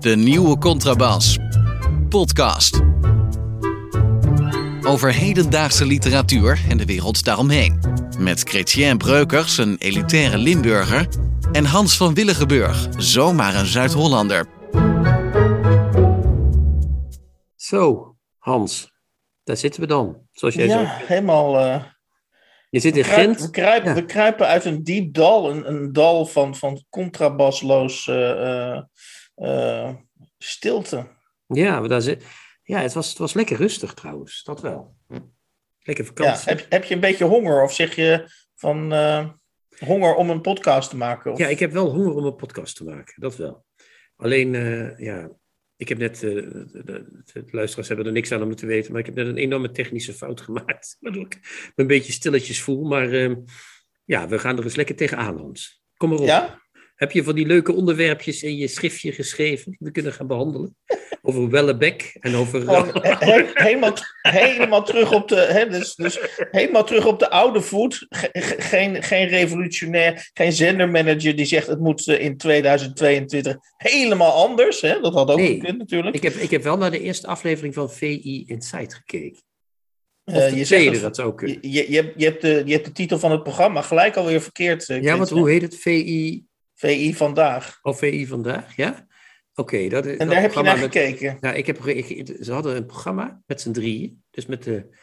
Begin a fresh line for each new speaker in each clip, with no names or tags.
De nieuwe Contrabas. Podcast. Over hedendaagse literatuur en de wereld daaromheen. Met Chrétien Breukers, een elitaire Limburger. En Hans van Willigenburg, zomaar een Zuid-Hollander.
Zo, Hans, daar zitten we dan. Zoals jij
ja,
zo.
helemaal. eh,
Je zit in
we, kruipen,
Gent.
we, kruipen,
Ja.
we kruipen uit een diep dal, een, een dal van, van contrabasloos eh, eh, eh, stilte.
Ja, maar daar zit... ja het, was, het was lekker rustig trouwens, dat wel. Lekker
Ja,
vakantie.
heb, heb je een beetje honger of zeg je van honger om een podcast te maken? Of?
Ja, ik heb wel honger om een podcast te maken, dat wel. Alleen, ja, ik heb net, eh, de, luisteraars hebben er niks aan om te weten, maar ik heb net een enorme technische fout gemaakt, waardoor ik me een beetje stilletjes voel. Maar eh, ja, we gaan er eens lekker tegenaan, Hans. Kom maar op.
Ja?
Heb je van die leuke onderwerpjes in je schriftje geschreven die we kunnen gaan behandelen? Over Wellebeck en over...
He- he- helemaal, helemaal terug op de. Hè, dus, dus helemaal terug op de oude voet. Ge- ge- geen, geen revolutionair, geen zendermanager die zegt het moet eh, in 2022 helemaal anders. Hè? Dat had ook
Nee.
gekund natuurlijk.
Ik heb, ik heb wel naar de eerste aflevering van VI Insight gekeken. De
je
tweede, dat zou ook kunnen.
Je, je, je, hebt, de, je hebt de titel van het programma gelijk alweer verkeerd. eh,
Ja, want hoe heet het? VI
VI vandaag.
of VI vandaag? Ja? Oké, dat is.
En daar heb je naar
met,
gekeken.
Ja, ik heb, ik- ze hadden een programma met z'n drieën. Dus met de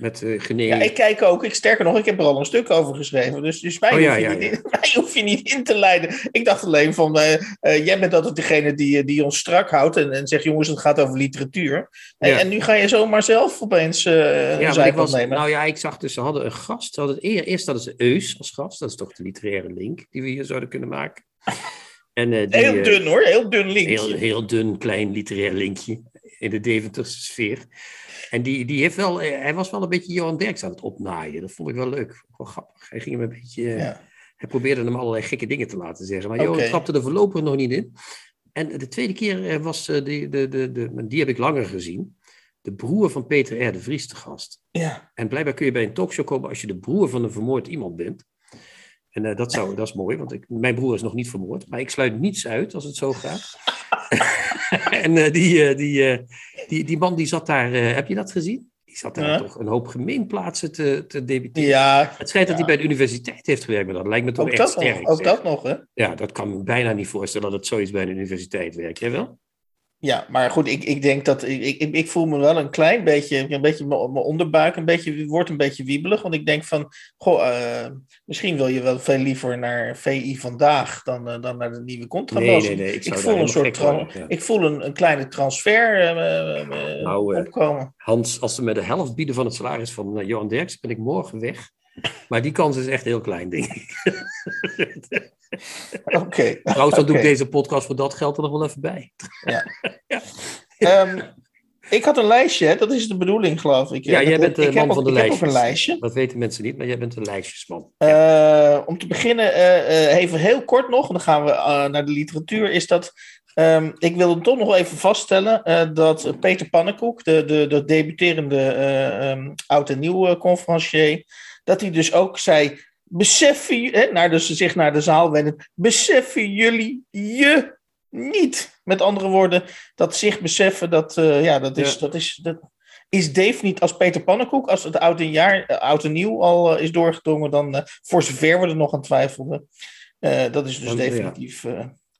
met Gené.
Ja, ik kijk ook. Ik, sterker nog, ik heb er al een stuk over geschreven. Dus, dus mij,
Oh, ja,
hoef je
ja,
niet, mij hoef je niet in te leiden. Ik dacht alleen van, eh, eh, jij bent altijd degene die, die ons strak houdt en, en zegt, jongens, het gaat over literatuur. En, en nu ga je zomaar zelf opeens eh
Ja, ik was,
nemen.
nou ja, ik zag dus, ze hadden een gast. Ze hadden, eer- eerst hadden ze Eus als gast. Dat is toch de literaire link die we hier zouden kunnen maken. En, die,
heel dun hoor, heel dun linkje.
Heel, heel dun, klein literair linkje in de Deventerse sfeer. En die, die heeft wel, eh, hij was wel een beetje Johan Derks aan het opnaaien. Dat vond ik wel leuk. Vond ik Wel grappig. Hij ging hem een beetje, eh,
Ja.
hij probeerde hem allerlei gekke dingen te laten zeggen. Maar. Johan trapte er voorlopig nog niet in. En de tweede keer eh, was die, de, de, de, die heb ik langer gezien. De broer van Peter R. de Vries te gast.
Ja.
En blijkbaar kun je bij een talkshow komen als je de broer van een vermoord iemand bent. En eh, dat, zou, dat is mooi, want ik, mijn broer is nog niet vermoord. Maar ik sluit niets uit als het zo gaat. en eh, die, eh, die, die, die man die zat daar, heb je dat gezien? Die zat daar toch een hoop gemeenplaatsen te, te debiteren.
ja,
Het schijnt dat hij bij de universiteit heeft gewerkt, maar dat lijkt me toch
ook
echt
dat,
sterk.
nog, ook
zeg.
dat nog, hè?
Ja, dat kan me bijna niet voorstellen dat het zoiets bij een universiteit werkt. Jij wel?
Ja, maar goed, ik, ik denk dat ik, ik, ik voel me wel een klein beetje, een beetje mijn onderbuik een beetje, wordt een beetje wiebelig. Want ik denk van, goh, eh, misschien wil je wel veel liever naar VI vandaag dan, eh, dan naar de nieuwe contrabas.
Nee, nee, nee. Ik,
Ik, voel een soort
worden, ja.
ik voel een, een kleine transfer eh,
Nou,
opkomen.
Hans, als ze me de helft bieden van het salaris van Johan Derks, ben ik morgen weg. Maar die kans is echt heel klein, denk ik.
Oké.
Trouwens, dan doe ik deze podcast voor dat geld er nog wel even bij.
Ehm, ik had een lijstje, hè, dat is de bedoeling, geloof ik.
Ja, jij bent de
ik
man
ook-
van de
ik heb
lijstjes.
ook een lijstje.
Dat weten mensen niet, maar jij bent een lijstjesman.
Eh, om te beginnen, eh, eh, even heel kort nog, en dan gaan we naar de literatuur, is dat. ehm, ik wilde toch nog even vaststellen dat Peter Pannenkoek, de, de, de debuterende eh, ehm, oud en nieuw conferencier, dat hij dus ook zei: beseffen, hè, naar de, zich naar de zaal wenden, beseffen jullie je niet? Met andere woorden, dat zich beseffen, dat, eh, ja, dat is,
Ja.
dat is, dat is Dave niet als Peter Pannenkoek, als het oud en, jaar, eh, oud en nieuw al eh, is doorgedrongen, dan voor zover we er nog aan twijfelden. Dat is dus definitief.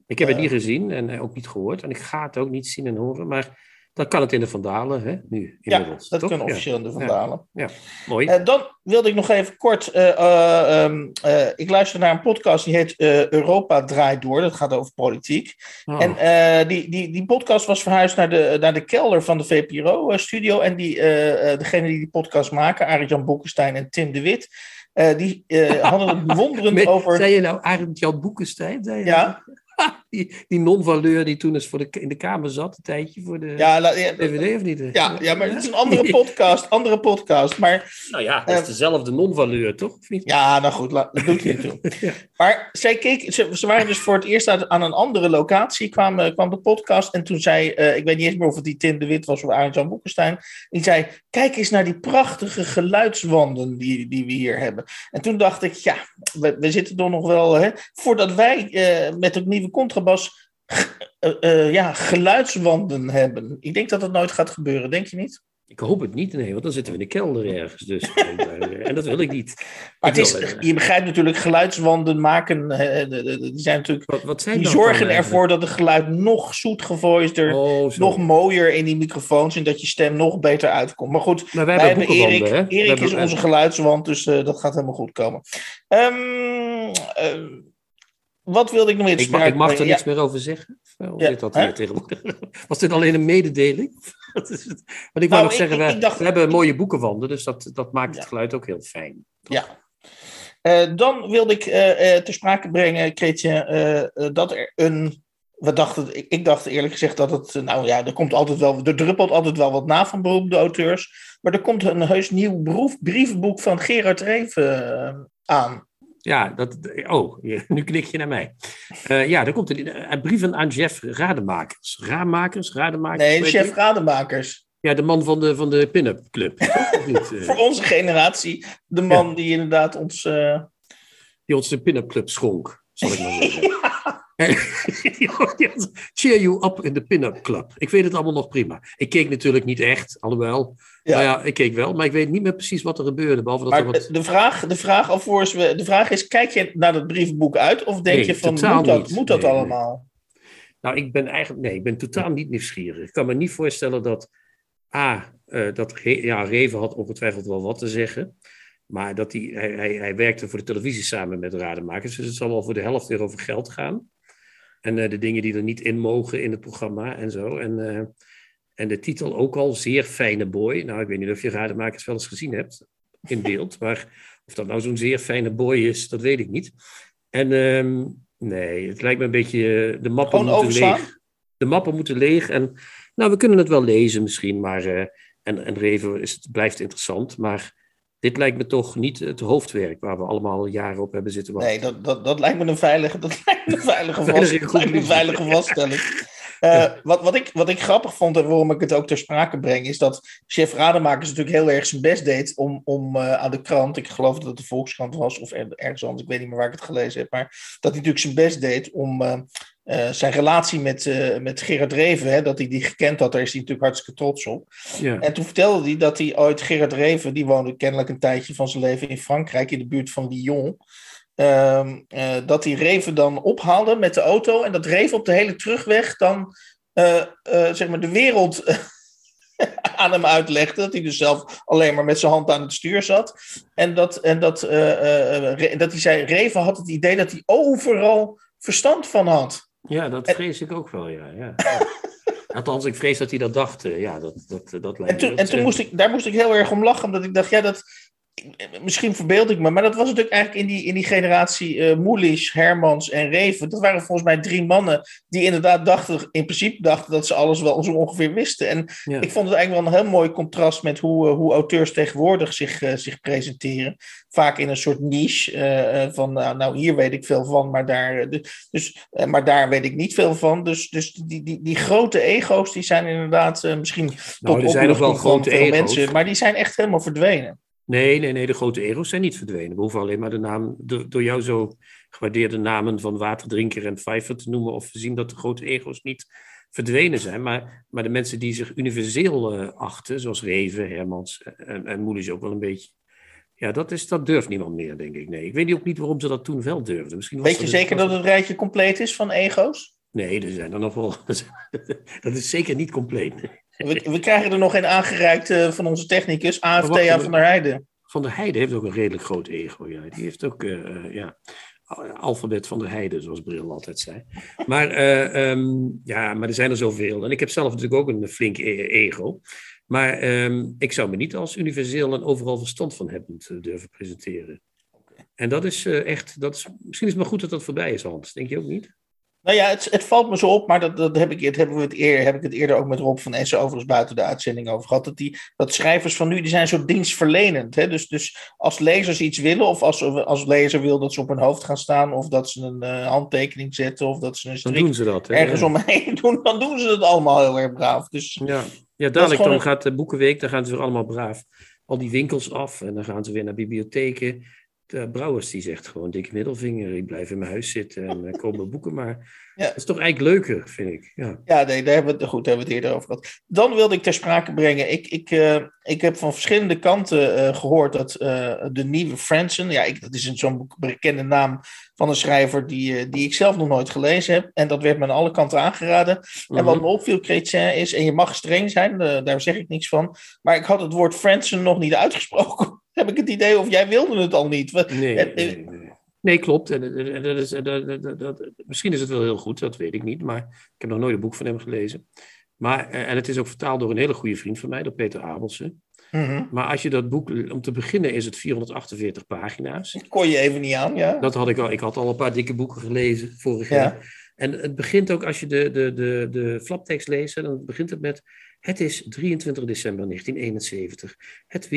Ik heb het niet gezien en ook niet gehoord. En ik ga het ook niet zien en horen. Maar dan kan het in de Vandalen, hè? Nu,
ja,
inmiddels.
dat
toch?
kunnen
Ja.
officieel in de vandalen.
Mooi.
Eh, dan wilde ik nog even kort. eh, eh, ehm, eh, ik luister naar een podcast die heet Europa draait door. Dat gaat over politiek.
Oh.
En die, die, die podcast was verhuisd naar de, naar de kelder van de VPRO-studio. En die, degene die die podcast maken, Arjan Boekenstein en Tim de Wit, die hadden het bewonderend over.
Zei je nou Arend Jan Boekenstein? Zei je
Ja.
die, die non-valeur die toen eens voor de, in de Kamer zat, een tijdje voor de
Ja, la- ja,
VVD of niet?
ja, ja, maar het is een andere podcast. Andere podcast. Maar
Nou ja, dat is
Eh,
dezelfde non-valeur, toch?
Ja, nou goed, la- dat doet niet toe. Maar zij keek, ze, ze waren dus voor het eerst aan, aan een andere locatie, kwam, eh, kwam de podcast. En toen zei, eh, ik weet niet eens meer of het die Tim de Wit was of Arend Jan Boekenstein. Die zei, kijk eens naar die prachtige geluidswanden die, die we hier hebben. En toen dacht ik, ja, we, we zitten toch nog wel, hè, voordat wij eh, met het nieuwe contrabas eh, eh, ja, geluidswanden hebben. Ik denk dat dat nooit gaat gebeuren, denk je niet?
Ik hoop het niet, nee, want dan zitten we in de kelder ergens. Dus, en dat wil ik niet.
Maar het is,
eh,
je begrijpt natuurlijk, geluidswanden maken, eh, die zijn natuurlijk
wat, wat zijn
Die
dan
zorgen ervoor dat het geluid nog zoetgevoister,
Oh,
nog mooier in die microfoons en dat je stem nog beter uitkomt. Maar goed,
Maar wij,
wij
hebben
Erik.
hè?
Erik is onze geluidswand, dus eh, dat gaat helemaal goed komen. Eh, wat wilde ik nog meer te
Ik mag, ik mag er niks
brengen?
meer over zeggen. Of
Ja,
zit dat
hè?
hier tegenwoordig? Was dit alleen een mededeling? Wat is het? Want ik wou
Nou,
nog
ik-
zeggen,
ik-
we,
dacht-
we hebben mooie boekenwanden, dus dat, dat maakt het geluid ook heel fijn.
Ja. Eh, dan wilde ik eh, eh, ter sprake brengen, Kreetje, dat er een. We dachten, ik, ik dacht eerlijk gezegd dat het. Nou ja, er komt altijd wel. Er druppelt altijd wel wat na van beroemde auteurs. Maar er komt een heus nieuw beroef, brievenboek van Gerard Reven aan.
Ja, dat, oh, nu knik je naar mij. Eh, ja, er komt een, een brieven aan Jeff Rademakers. Raadmakers? Rademakers?
Nee,
weet
chef
je?
Rademakers.
Ja, de man van de, van de pin-up club. Eh,
Voor onze generatie, de man die inderdaad ons. eh,
die ons de pin-up club schonk, zal ik maar zeggen. Cheer you up in de pin-up club. Ik weet het allemaal nog prima. Ik keek natuurlijk niet echt, alhoewel.
Ja.
Nou ja, ik keek wel, maar ik weet niet meer precies wat er gebeurde. Behalve dat er wat...
de vraag, de vraag alvorens we. De vraag is: kijk je naar dat brievenboek uit? Of denk
Nee,
je van. Moet dat,
niet.
moet dat
Nee, nee.
allemaal?
Nou, ik ben eigenlijk, nee, ik ben totaal niet nieuwsgierig. Ik kan me niet voorstellen dat, A, eh, dat ja, Reven had ongetwijfeld wel wat te zeggen. Maar dat hij, hij, hij, hij werkte voor de televisie samen met rademakers. Dus het zal wel voor de helft weer over geld gaan. En eh, de dingen die er niet in mogen in het programma en zo. En, eh, en de titel ook al, Zeer Fijne Boy. Nou, ik weet niet of je rademakers wel eens gezien hebt in beeld. Maar of dat nou zo'n zeer fijne boy is, dat weet ik niet. En ehm, nee, het lijkt me een beetje... eh, De mappen
Gewoon
moeten
overslaan?
leeg. De mappen moeten leeg. En nou, we kunnen het wel lezen misschien, maar... en, en Reven is, het blijft interessant, maar dit lijkt me toch niet het hoofdwerk waar we allemaal jaren op hebben zitten wachten.
Nee, dat, dat, dat lijkt me een veilige, dat lijkt me een veilige,
Veilige
vast, lijkt me een
conclusie.
veilige vaststelling. Eh, wat, wat, ik, wat ik grappig vond en waarom ik het ook ter sprake breng, is dat chef Rademakers natuurlijk heel erg zijn best deed om, om eh, aan de krant, ik geloof dat het de Volkskrant was of er- ergens anders, ik weet niet meer waar ik het gelezen heb, maar dat hij natuurlijk zijn best deed om eh, eh, zijn relatie met, eh, met Gerard Reven, hè, dat hij die gekend had, daar is hij natuurlijk hartstikke trots op.
Ja.
En toen vertelde hij dat hij ooit Gerard Reven, die woonde kennelijk een tijdje van zijn leven in Frankrijk, in de buurt van Lyon. ehm, eh, dat hij Reven dan ophaalde met de auto. En dat Reven op de hele terugweg dan zeg maar de wereld aan hem uitlegde. Dat hij dus zelf alleen maar met zijn hand aan het stuur zat. En dat, en dat, dat hij zei, Reven had het idee dat hij overal verstand van had.
Ja, dat vrees ik ook wel, ja. ja. Althans, ik vrees dat hij dat dacht. eh, Ja, dat, dat, dat lijkt
En toen, en toen moest ik, daar moest ik heel erg om lachen, omdat ik dacht, ja, dat. Misschien verbeeld ik me, maar dat was natuurlijk eigenlijk in die, in die generatie Moelisch, Hermans en Reven. Dat waren volgens mij drie mannen die inderdaad dachten, in principe dachten dat ze alles wel zo ongeveer wisten. En
Ja.
ik vond het eigenlijk wel een heel mooi contrast met hoe, eh, hoe auteurs tegenwoordig zich, eh, zich presenteren. Vaak in een soort niche van, nou, nou, hier weet ik veel van, maar daar, dus, dus, maar daar weet ik niet veel van. Dus, dus die, die, die grote ego's, die zijn inderdaad misschien
Nou,
tot
er zijn nog wel grote ego's.
mensen, maar die zijn echt helemaal verdwenen.
Nee, nee, nee, de grote ego's zijn niet verdwenen. We hoeven alleen maar de naam, de, door jou zo gewaardeerde namen van Waterdrinker en Pfeiffer te noemen, of we zien dat de grote ego's niet verdwenen zijn. Maar, maar de mensen die zich universeel eh, achten, zoals Reven, Hermans en, en Moelis ook wel een beetje. Ja, dat, is, dat durft niemand meer, denk ik. Nee, ik weet ook niet waarom ze dat toen wel durfden. Misschien
Weet je
er-
zeker dat het rijtje compleet is van ego's?
Nee, er zijn er nog wel. Dat is zeker niet compleet.
We, we krijgen er nog een aangereikt eh, van onze technicus, AFTA van der Heijden.
Van der Heijden heeft ook een redelijk groot ego. Ja. Die heeft ook, eh, eh, ja, alfabet van der Heijden, zoals Bril altijd zei. Maar, eh, ehm, ja, maar er zijn er zoveel. En ik heb zelf natuurlijk ook een flink e- ego. Maar ehm, ik zou me niet als universeel en overal verstand van hebben durven presenteren. En dat is echt, dat is, misschien is het maar goed dat dat voorbij is, Hans. Denk je ook niet?
Nou ja, het, het valt me zo op, maar dat, dat heb, ik, het hebben we het eer, heb ik het eerder ook met Rob van Essen overigens buiten de uitzending over gehad. Dat, die, dat schrijvers van nu, die zijn zo dienstverlenend. Hè? Dus, dus als lezers iets willen, of als, als lezer wil dat ze op hun hoofd gaan staan, of dat ze een uh, handtekening zetten, of dat ze een
Dan doen ze dat. Hè?
ergens omheen doen, dan doen ze het allemaal heel erg braaf. Dus,
Ja, ja dadelijk dan gaat de Boekenweek, dan gaan ze weer allemaal braaf al die winkels af en dan gaan ze weer naar bibliotheken. De Brouwers die zegt gewoon dikke middelvinger, ik blijf in mijn huis zitten en uh, koop mijn boeken maar.
Ja.
Dat is toch eigenlijk leuker, vind ik. Ja,
Ja, nee, daar hebben we, het, goed, daar hebben we het eerder over gehad. Dan wilde ik ter sprake brengen. Ik, ik, eh, ik heb van verschillende kanten eh, gehoord dat eh, de nieuwe Franzen. Ja, ik, dat is een zo'n bekende naam van een schrijver die, eh, die ik zelf nog nooit gelezen heb. En dat werd me aan alle kanten aangeraden. En wat
Mhm.
me opviel, Chrétien, is. En je mag streng zijn, eh, daar zeg ik niks van. Maar ik had het woord Franzen nog niet uitgesproken. Heb ik het idee, of jij wilde het al niet?
Nee, nee, nee. Nee, klopt. En, en- dat is, dat, dat, misschien is het wel heel goed, dat weet ik niet. Maar ik heb nog nooit een boek van hem gelezen. Maar, eh, en het is ook vertaald door een hele goede vriend van mij, door Peter Abelsen.
Mhm.
Maar als je dat boek, om te beginnen is het 448 pagina's.
Dat kon je even niet aan, ja.
Dat had ik al. Ik had al een paar dikke boeken gelezen vorig
Ja.
jaar. En het begint ook, als je de, de, de, de flaptekst leest, dan begint het met... Het is 23 december 1971. Het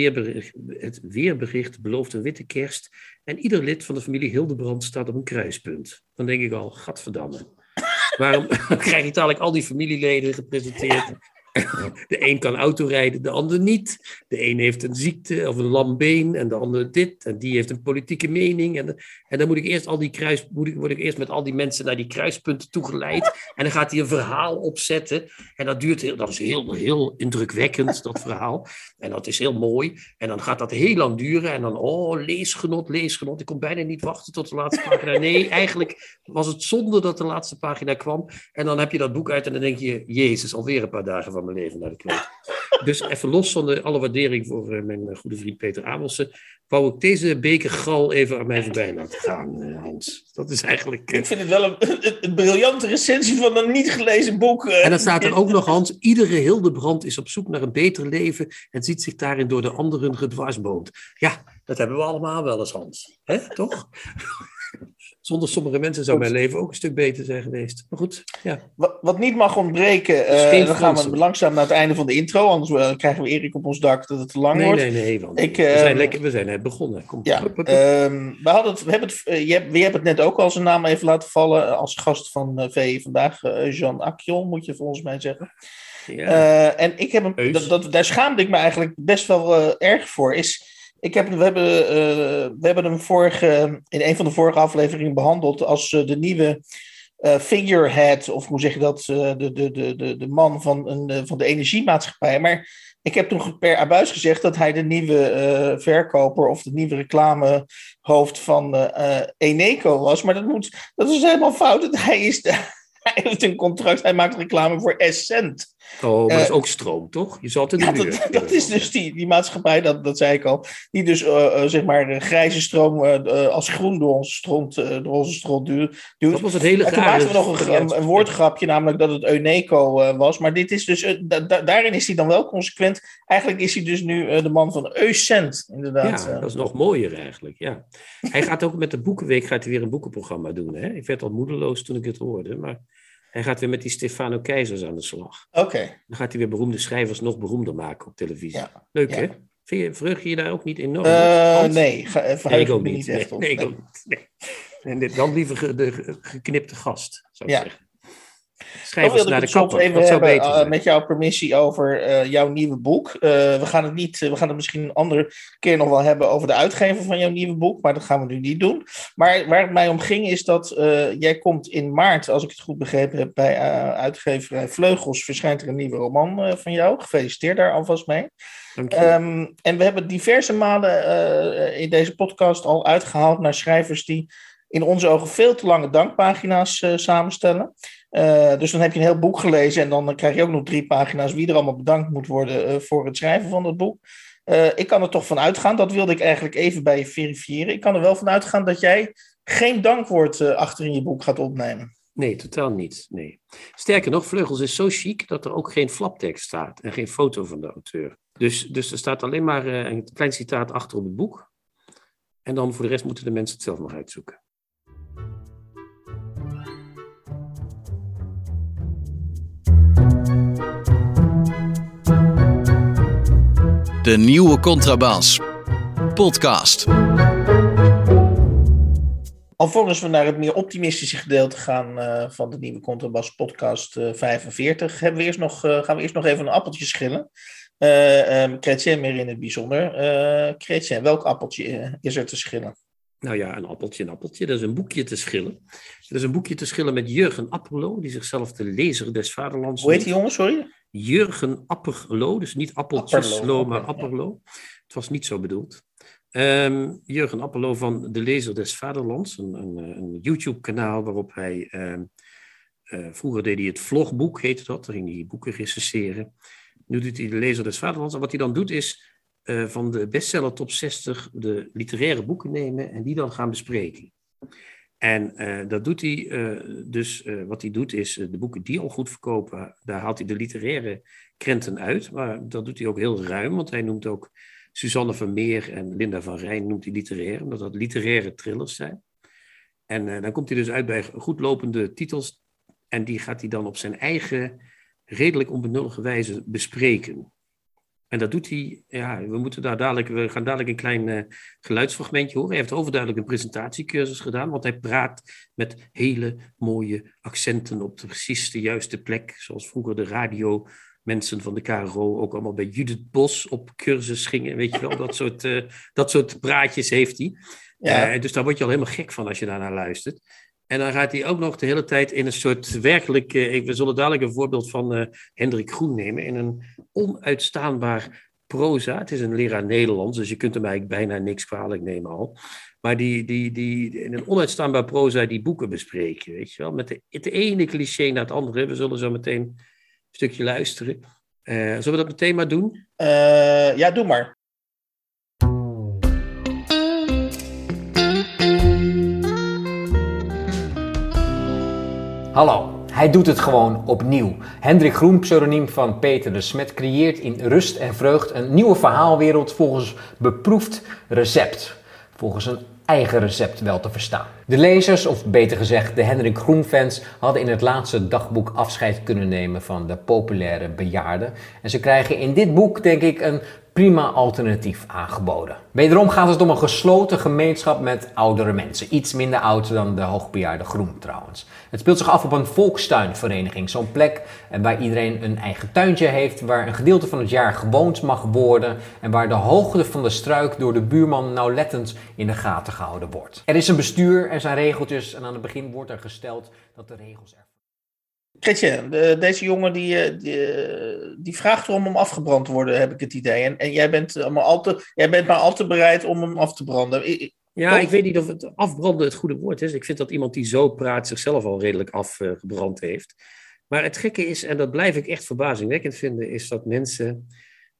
weerbericht, belooft een witte kerst. En ieder lid van de familie Hildebrand staat op een kruispunt. Dan denk ik al, gadverdamme. Waarom krijg je dadelijk al die familieleden gepresenteerd? De een kan autorijden, de ander niet. De een heeft een ziekte of een lam been en de ander dit. En die heeft een politieke mening. En, en dan moet ik eerst al die kruis, moet ik, word ik eerst met al die mensen naar die kruispunten toegeleid. En dan gaat hij een verhaal opzetten. En dat duurt heel, dat is heel, heel indrukwekkend, dat verhaal. En dat is heel mooi. En dan gaat dat heel lang duren. En dan, oh, leesgenot, leesgenot. Ik kon bijna niet wachten tot de laatste pagina. Nee, eigenlijk was het zonde dat de laatste pagina kwam. En dan heb je dat boek uit en dan denk je, jezus, alweer een paar dagen van mijn leven naar de kloot. Dus even los van de, alle waardering voor eh, mijn eh, goede vriend Peter Abelsen, wou ik deze beker gal even aan mij voorbij laten gaan, eh, Hans. Dat is eigenlijk...
Ik vind het wel een, een, een briljante recensie van een niet gelezen boek.
En dan staat er ook nog, Hans, iedere Hildebrand is op zoek naar een beter leven en ziet zich daarin door de anderen gedwarsboomd. Ja, dat hebben we allemaal wel eens, Hans. Hè, toch? Zonder sommige mensen zou mijn leven ook een stuk beter zijn geweest. Maar goed, ja.
Wat, wat niet mag ontbreken, eh,
is geen
dan gaan we langzaam naar het einde van de intro. Anders eh, krijgen we Erik op ons dak dat het te lang
Nee,
wordt.
nee, nee, want
Ik,
we,
eh,
zijn lekker, we zijn net begonnen. Kom.
Ja,
Hup, hup, hup.
ehm, we, hadden het, we hebben het, eh, je, hebt, je hebt het net ook al zijn naam even laten vallen. eh, als gast van eh VE vandaag, eh, Jean Akjol, moet je volgens mij zeggen.
ja.
Eh, en ik heb hem, dat, dat, daar schaamde ik me eigenlijk best wel eh, erg voor. Is, ik heb, we, hebben, eh, we hebben hem vorige, in een van de vorige afleveringen behandeld als eh, de nieuwe eh, figurehead, of hoe zeg je dat, de, de, de, de, man van, een, van de energiemaatschappij. Maar ik heb toen per abuis gezegd dat hij de nieuwe verkoper of de nieuwe reclamehoofd van Eneco was. Maar dat, moet, dat is helemaal fout. Hij, is de, hij heeft een contract, hij maakt reclame voor Essent.
Oh, maar dat is
eh,
ook stroom, toch? Je zal het in de
Ja, dat, dat is dus die, die maatschappij, dat, dat zei ik al, die dus eh, eh, zeg maar eh, grijze stroom als groen door onze stront, eh, door onze stront duwt.
Dat was het hele
En toen maakten we nog een, een, een woordgrapje, namelijk dat het Euneco was. Maar dit is dus, da- da- daarin is hij dan wel consequent. Eigenlijk is hij dus nu de man van Eucent, inderdaad.
Ja, dat is nog mooier eigenlijk, ja. Hij gaat ook met de Boekenweek gaat hij weer een boekenprogramma doen. Hè? Ik werd al moedeloos toen ik het hoorde, maar hij gaat weer met die Stefano Keizers aan de slag.
Oké.
Dan gaat hij weer beroemde schrijvers nog beroemder maken op televisie.
Ja,
Leuk
ja.
hè? Vind je, je je daar ook niet enorm? Hans?
nee, ga,
Nee, ik
ik
ook niet. Nee,
echt op.
nee, ik
Nee.
ook niet. Nee. En dit- dan liever de ge- geknipte gast, zou ik
Ja.
zeggen.
Wilde ik
naar de kapper,
even
dat zou
hebben,
beter
eh, met jouw permissie over eh, jouw nieuwe boek. Eh, we gaan het niet, we gaan het misschien een andere keer nog wel hebben over de uitgever van jouw nieuwe boek, maar dat gaan we nu niet doen. Maar waar het mij om ging is dat jij komt in maart, als ik het goed begrepen heb, bij uitgeverij Vleugels verschijnt er een nieuwe roman van jou. Gefeliciteerd daar alvast mee. Ehm, en we hebben diverse malen in deze podcast al uitgehaald naar schrijvers die in onze ogen veel te lange dankpagina's samenstellen. Eh, dus dan heb je een heel boek gelezen en dan krijg je ook nog drie pagina's wie er allemaal bedankt moet worden eh, voor het schrijven van dat boek. Eh, ik kan er toch van uitgaan, dat wilde ik eigenlijk even bij je verifiëren. Ik kan er wel van uitgaan dat jij geen dankwoord achter in je boek gaat opnemen.
Nee, totaal niet. Nee. Sterker nog, Vleugels is zo chic dat er ook geen flaptekst staat en geen foto van de auteur. Dus, dus er staat alleen maar een klein citaat achter op het boek. En dan voor de rest moeten de mensen het zelf nog uitzoeken.
De nieuwe contrabas. Podcast.
Alvorens we naar het meer optimistische gedeelte gaan uh, van de nieuwe Contrabas podcast uh, 45, hebben we eerst nog, uh, gaan we eerst nog even een appeltje schillen. Um, Chrétien meer in het bijzonder. Chrétien, welk appeltje is er te schillen?
Nou ja, een appeltje, een appeltje. Dat is een boekje te schillen. Dat is een boekje te schillen met Jurgen Apperlo, die zichzelf de lezer des vaderlands
Hoe heet die jongen, sorry?
Jurgen Apperlo, dus niet appeltjeslo, maar Apperlo. Het was niet zo bedoeld. Um, Jurgen Apperlo van De Lezer des Vaderlands, een, een, een YouTube-kanaal waarop hij. Um, uh, vroeger deed hij het vlogboek, heette dat. Daar ging hij boeken recenseren. Nu doet hij De Lezer des Vaderlands. En wat hij dan doet is uh, van de bestseller top 60 de literaire boeken nemen en die dan gaan bespreken. En uh, dat doet hij, dus wat hij doet is de boeken die al goed verkopen, daar haalt hij de literaire krenten uit. Maar dat doet hij ook heel ruim, want hij noemt ook Suzanne van Meer en Linda van Rijn noemt hij literair, omdat dat literaire thrillers zijn. En dan komt hij dus uit bij goed lopende titels. En die gaat hij dan op zijn eigen, redelijk onbenullige wijze bespreken. En dat doet hij, ja, we, moeten daar dadelijk, we gaan dadelijk een klein uh, geluidsfragmentje horen. Hij heeft overduidelijk een presentatiecursus gedaan, want hij praat met hele mooie accenten op de precies de juiste plek. Zoals vroeger de radio mensen van de KRO ook allemaal bij Judith Bos op cursus gingen. Weet je wel, dat soort, uh, dat soort praatjes heeft hij. Ja. Uh, dus daar word je al helemaal gek van als je daarnaar luistert. En dan gaat hij ook nog de hele tijd in een soort werkelijk. Uh, we zullen dadelijk een voorbeeld van Hendrik Groen nemen. In een onuitstaanbaar proza. Het is een leraar Nederlands, dus je kunt hem eigenlijk bijna niks kwalijk nemen al. Maar die, die, die in een onuitstaanbaar proza die boeken bespreken. Weet je wel, met de, het ene cliché naar het andere. We zullen zo meteen stukje luisteren. Uh, zullen we dat meteen maar doen?
Ja, doe maar.
Hallo, hij doet het gewoon opnieuw. Hendrik Groen, pseudoniem van Peter de Smet, creëert in rust en vreugd een nieuwe verhaalwereld volgens beproefd recept. Volgens een eigen recept wel te verstaan. De lezers, of beter gezegd de Hendrik Groen-fans, hadden in het laatste dagboek afscheid kunnen nemen van de populaire bejaarden. En ze krijgen in dit boek, denk ik, een prima alternatief aangeboden. Wederom gaat het om een gesloten gemeenschap met oudere mensen. Iets minder oud dan de hoogbejaarde Groen trouwens. Het speelt zich af op een volkstuinvereniging. Zo'n plek waar iedereen een eigen tuintje heeft, waar een gedeelte van het jaar gewoond mag worden en waar de hoogte van de struik door de buurman nauwlettend in de gaten gehouden wordt. Er is een bestuur, er zijn regeltjes en aan het begin wordt er gesteld dat de regels er
Kretje, de, deze jongen die, die, die, vraagt erom om afgebrand te worden, heb ik het idee. En, en jij, bent maar al te, jij bent maar al te bereid om hem af te branden.
Ja, ik weet niet of het afbranden het goede woord is. Ik vind dat iemand die zo praat zichzelf al redelijk afgebrand heeft. Maar het gekke is, en dat blijf ik echt verbazingwekkend vinden, is dat mensen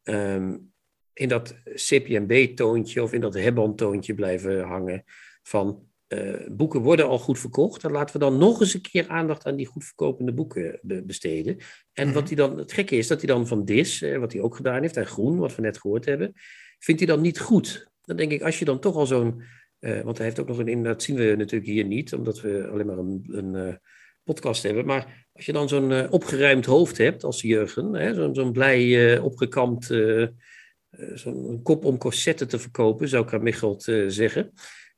um, in dat CPMB-toontje of in dat Hebban-toontje blijven hangen van uh, boeken worden al goed verkocht. Dan laten we dan nog eens een keer aandacht aan die goed verkopende boeken besteden. En wat hij dan, het gekke is dat hij dan van DIS, eh, wat hij ook gedaan heeft, en Groen, wat we net gehoord hebben, vindt hij dan niet goed. Dan denk ik, als je dan toch al zo'n, uh, want hij heeft ook nog een, dat zien we natuurlijk hier niet, omdat we alleen maar een, een podcast hebben. Maar als je dan zo'n opgeruimd hoofd hebt als Jurgen, zo'n zo'n blij opgekamd, zo'n kop om corsetten te verkopen, zou ik aan Michelt zeggen.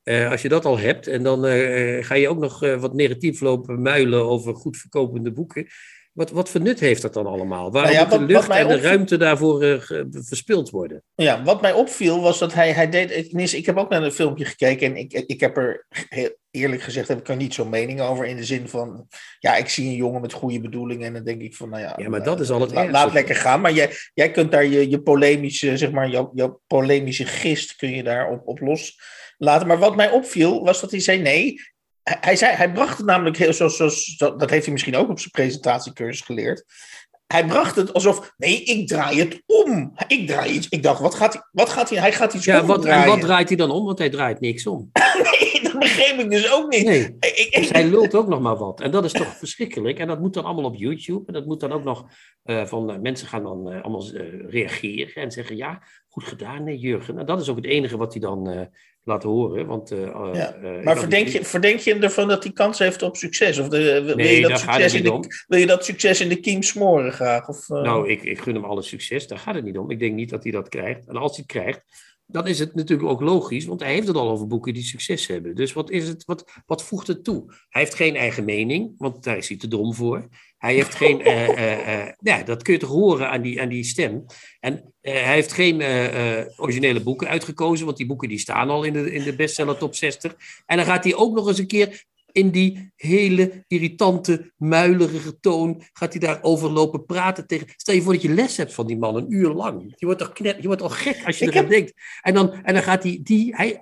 Uh, als je dat al hebt en dan uh, ga je ook nog wat negatief lopen muilen over goed verkopende boeken. Wat, wat voor nut heeft dat dan allemaal? Waarom nou ja, wat, de lucht en de ruimte daarvoor verspild worden?
Ja, wat mij opviel was dat hij, hij deed... Ik heb ook naar een filmpje gekeken en ik, ik heb er heel eerlijk gezegd heb ik er niet zo'n mening over. In de zin van, ja, ik zie een jongen met goede bedoelingen en dan denk ik van, nou ja...
Ja, maar dat is al het
la, Laat lekker gaan, maar jij, jij kunt daar je, je polemische, zeg maar, jouw, jouw polemische gist kun je daar op, op los laten. Maar wat mij opviel, was dat hij zei nee. Hij, zei, hij bracht het namelijk heel zoals, zoals dat heeft hij misschien ook op zijn presentatiecursus geleerd. Hij bracht het alsof, nee, ik draai het om. Ik draai iets. Ik dacht, wat gaat hij, wat gaat hij, hij gaat iets
ja, wat, En wat draait hij dan om? Want hij draait niks om.
nee, dat begreep ik dus ook niet.
Nee, ik, dus hij lult ook nog maar wat. En dat is toch verschrikkelijk. En dat moet dan allemaal op YouTube. En dat moet dan ook nog uh, van, uh, mensen gaan dan uh, allemaal reageren en zeggen, ja, goed gedaan, nee, Jurgen. En dat is ook het enige wat hij dan laten horen. Want, uh,
ja. uh, maar verdenk je, verdenk je hem ervan dat hij kans heeft op succes? Of de, wil, nee, je dat succes in de, wil je dat succes in de kiem smoren graag? Of,
uh... Nou, ik, ik gun hem alle succes. Daar gaat het niet om. Ik denk niet dat hij dat krijgt. En als hij het krijgt, dan is het natuurlijk ook logisch, want hij heeft het al over boeken die succes hebben. Dus wat, is het, wat, wat voegt het toe? Hij heeft geen eigen mening, want daar is hij te dom voor. Hij heeft geen. Uh, uh, ja, dat kun je toch horen aan die, aan die stem. En hij heeft geen originele boeken uitgekozen, want die boeken die staan al in de, in de bestseller top 60. En dan gaat hij ook nog eens een keer in die hele irritante, muilerige toon gaat hij daar overlopen praten tegen. Stel je voor dat je les hebt van die man een uur lang. Je wordt toch knet, je wordt al gek als je eraan denkt. En dan, en dan gaat hij, die, hij,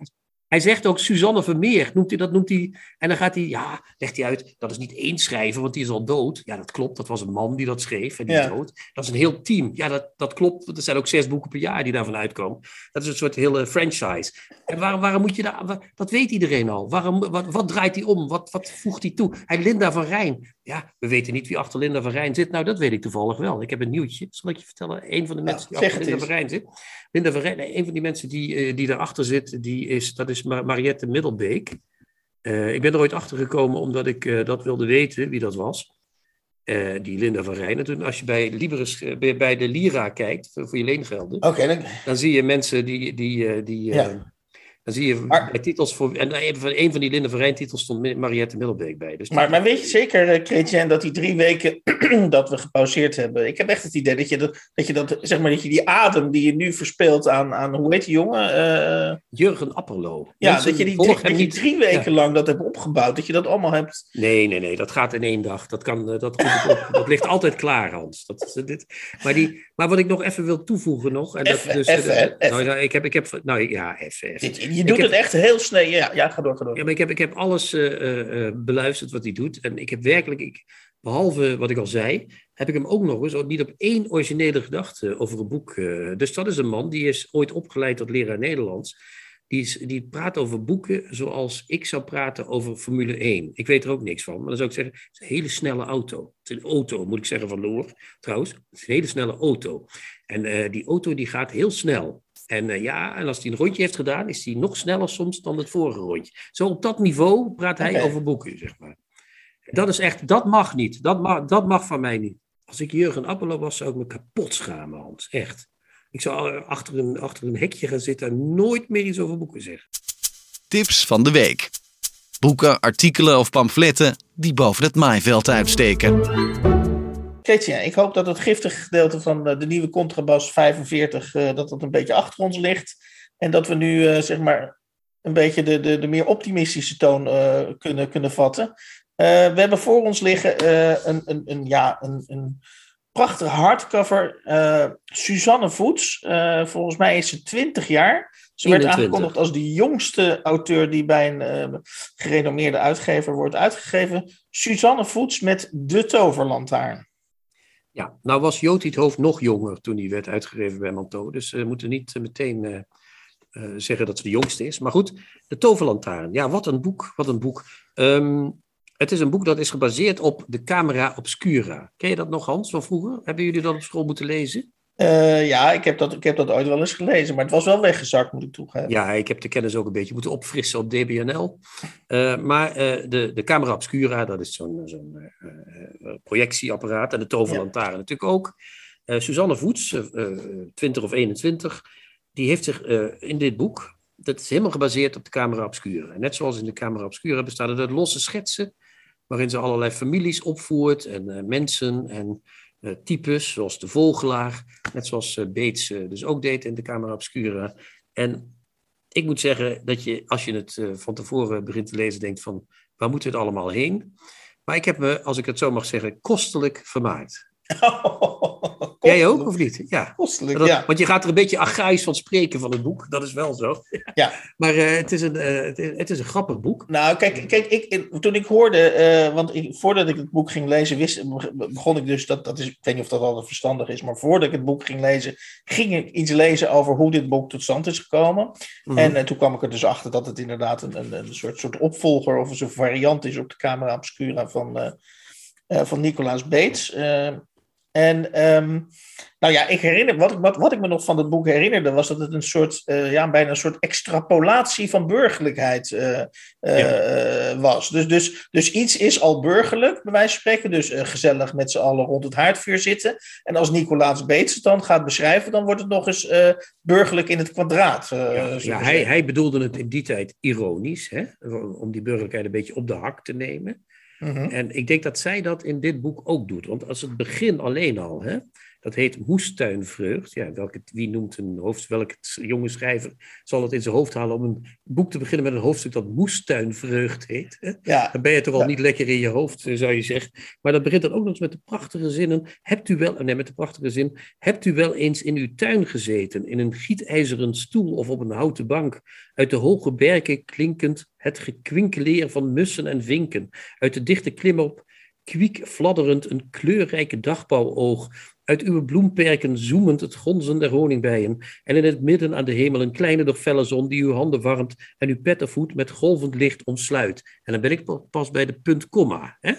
hij zegt ook Suzanne Vermeer, noemt hij, dat noemt hij. En dan gaat hij, ja, legt hij uit, dat is niet één schrijver, want die is al dood. Ja, dat klopt, dat was een man die dat schreef en die is dood. Dat is een heel team. Ja, dat, dat klopt, er zijn ook zes boeken per jaar die daarvan uitkomen. Dat is een soort hele franchise. En waarom, waarom moet je daar, dat weet iedereen al. Waarom, wat, wat draait hij om? Wat, wat voegt hij toe? Hij Linda van Rijn. Ja, we weten niet wie achter Linda van Rijn zit. Nou, dat weet ik toevallig wel. Ik heb een nieuwtje. Zal ik je vertellen? Een van de mensen die achter Linda van Rijn zit. Linda van Rijn, een van die mensen die, uh, die daarachter zit, die is, dat is Mariette Middelbeek. Uh, ik ben er ooit achter gekomen omdat ik uh, dat wilde weten, wie dat was. die Linda van Rijn. En toen, als je bij, Liberus, bij, bij de Lira kijkt, voor, voor je leengelden,
okay, dan...
dan... zie je mensen die, die, die ja. Dan zie je maar, bij titels voor. En een van die Linde Verijn titels stond Mariette Middelbeek bij. Dus
maar, maar weet je zeker, Chrétien, dat die drie weken dat we gepauzeerd hebben. Ik heb echt het idee dat je dat, dat je dat, zeg maar, dat je die adem die je nu verspeelt aan, aan hoe heet die jongen? Uh,
Jurgen Apperlo.
Ja, Mensen dat je die, drie, dat je drie weken ja. lang dat hebt opgebouwd. Dat je dat allemaal hebt.
Nee, nee, nee. Dat gaat in één dag. Dat, kan, dat, ligt altijd klaar, Hans. Dat, dit, maar, die, maar wat ik nog even wil toevoegen nog. En dat, dus, nou, ik heb, ik heb, nou ja, even.
Je doet
heb,
het echt heel snel. Ja, ja, ga door, ga door.
Ja, maar ik heb, ik heb alles uh, uh, beluisterd wat hij doet. En ik heb werkelijk, ik, behalve wat ik al zei, heb ik hem ook nog eens niet op één originele gedachte over een boek. Dus dat is een man die is ooit opgeleid tot leraar Nederlands. Die, is, die praat over boeken zoals ik zou praten over Formule 1. Ik weet er ook niks van, maar dan zou ik zeggen, het is een hele snelle auto. Het is een auto, moet ik zeggen van Loor, trouwens. Het is een hele snelle auto. En die auto die gaat heel snel. En uh, ja, en als hij een rondje heeft gedaan, is hij nog sneller soms dan het vorige rondje. Zo op dat niveau praat hij okay. over boeken, zeg maar. Dat is echt, dat mag niet. Dat mag, dat mag van mij niet. Als ik Jurgen Appelo was, zou ik me kapot schamen, Hans. Echt. Ik zou achter een, achter een hekje gaan zitten en nooit meer iets over boeken zeggen.
Tips van de week. Boeken, artikelen of pamfletten die boven het maaiveld uitsteken.
Chrétien, ik hoop dat het giftige gedeelte van de, de nieuwe contrabas 45, uh, dat dat een beetje achter ons ligt. En dat we nu, uh, zeg maar, een beetje de, de, de meer optimistische toon kunnen, kunnen vatten. we hebben voor ons liggen een, een, een, ja, een, een prachtige hardcover. Suzanne Voets, volgens mij is ze 20 jaar. Ze werd 21. aangekondigd als de jongste auteur die bij een gerenommeerde uitgever wordt uitgegeven. Suzanne Voets met De Toverlantaarn.
Ja, nou was het hoofd nog jonger toen hij werd uitgegeven bij Manto. Dus we moeten niet meteen uh, uh, zeggen dat ze de jongste is. Maar goed, De Toverlantaarn. Ja, wat een boek, wat een boek. Um, het is een boek dat is gebaseerd op de Camera Obscura. Ken je dat nog, Hans, van vroeger? Hebben jullie dat op school moeten lezen?
Uh, ja, ik heb, dat, ik heb dat ooit wel eens gelezen, maar het was wel weggezakt, moet ik toegeven.
Ja, ik heb de kennis ook een beetje moeten opfrissen op DBNL. Uh, maar uh, de, de Camera Obscura, dat is zo'n zo'n projectieapparaat. En de Toverlantaarn ja. natuurlijk ook. Suzanne Voets, 20 of 21, die heeft zich in dit boek, dat is helemaal gebaseerd op de Camera Obscura. En net zoals in de Camera Obscura bestaan er uit losse schetsen, waarin ze allerlei families opvoert en mensen en types, zoals de vogelaar, net zoals uh, Bates uh, dus ook deed in de Camera Obscura. En ik moet zeggen dat je, als je het van tevoren begint te lezen, denkt van, waar moeten we het allemaal heen? Maar ik heb me, als ik het zo mag zeggen, kostelijk vermaakt. Jij ook, of niet? Ja.
Kostelijk,
dat,
ja.
Want je gaat er een beetje agrarisch van spreken van het boek. Dat is wel zo.
Ja.
maar uh, het, is een, uh, het, is, het, is, een grappig boek.
Nou, kijk, kijk ik, toen ik hoorde... Uh, want ik, voordat ik het boek ging lezen, wist, begon ik dus... Dat, dat is, ik weet niet of dat altijd verstandig is, maar voordat ik het boek ging lezen... ging ik iets lezen over hoe dit boek tot stand is gekomen. Mm -hmm. En toen kwam ik er dus achter dat het inderdaad een, een, een soort, soort opvolger... of een soort variant is op de Camera Obscura van, van Nicolaas Bates... En ehm, nou ja, ik herinner, wat, ik, wat, wat ik me nog van het boek herinnerde, was dat het een soort, uh, ja, bijna een soort extrapolatie van burgerlijkheid uh, uh, ja. was. Dus, dus, dus iets is al burgerlijk, bij wijze van spreken. Dus gezellig met z'n allen rond het haardvuur zitten. En als Nicolaas Beets het dan gaat beschrijven, dan wordt het nog eens burgerlijk in het kwadraat.
ja, ja hij, hij bedoelde het in die tijd ironisch, hè? om die burgerlijkheid een beetje op de hak te nemen. Mm-hmm. En ik denk dat zij dat in dit boek ook doet. Want als het begin alleen al, hè, dat heet Moestuinvreugd. Ja, welke, wie noemt een hoofd, welke jonge schrijver zal het in zijn hoofd halen om een boek te beginnen met een hoofdstuk dat Moestuinvreugd heet? Hè? Ja. Dan ben je toch al ja. niet lekker in je hoofd, zou je zeggen. Maar dat begint dan ook nog eens met de prachtige zinnen. Hebt u wel, nee, met de prachtige zin. Hebt u wel eens in uw tuin gezeten, in een gietijzeren stoel of op een houten bank? Uit de hoge berken klinkend het gekwinkeleer van mussen en vinken. Uit de dichte klimop kwiek fladderend een kleurrijke dagbouwoog uit uw bloemperken zoemend het gonzen der honingbijen. En in het midden aan de hemel een kleine doch felle zon die uw handen warmt en uw pettenvoet met golvend licht omsluit. En dan ben ik pas bij de punt komma. Hè?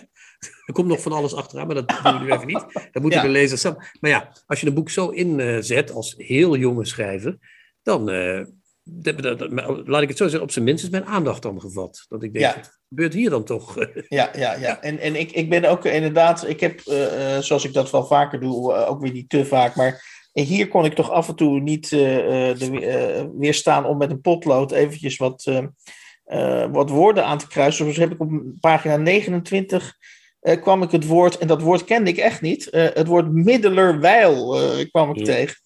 Er komt nog van alles achteraan, maar dat doen we nu even niet. Dat moeten ja. de lezers zelf. Maar ja, als je een boek zo inzet als heel jonge schrijver, dan, uh, dat, dat, dat, laat ik het zo zeggen, op zijn minst is mijn aandacht dan gevat. Dat ik denk,
Ja.
wat gebeurt hier dan toch?
Ja, ja, ja. En, en ik, ik ben ook inderdaad, ik heb, uh, zoals ik dat wel vaker doe, uh, ook weer niet te vaak, maar hier kon ik toch af en toe niet uh, de, weerstaan om met een potlood eventjes wat, wat woorden aan te kruisen. Dus heb ik op pagina 29 kwam ik het woord, en dat woord kende ik echt niet, het woord middelerwijl kwam ik ja. tegen.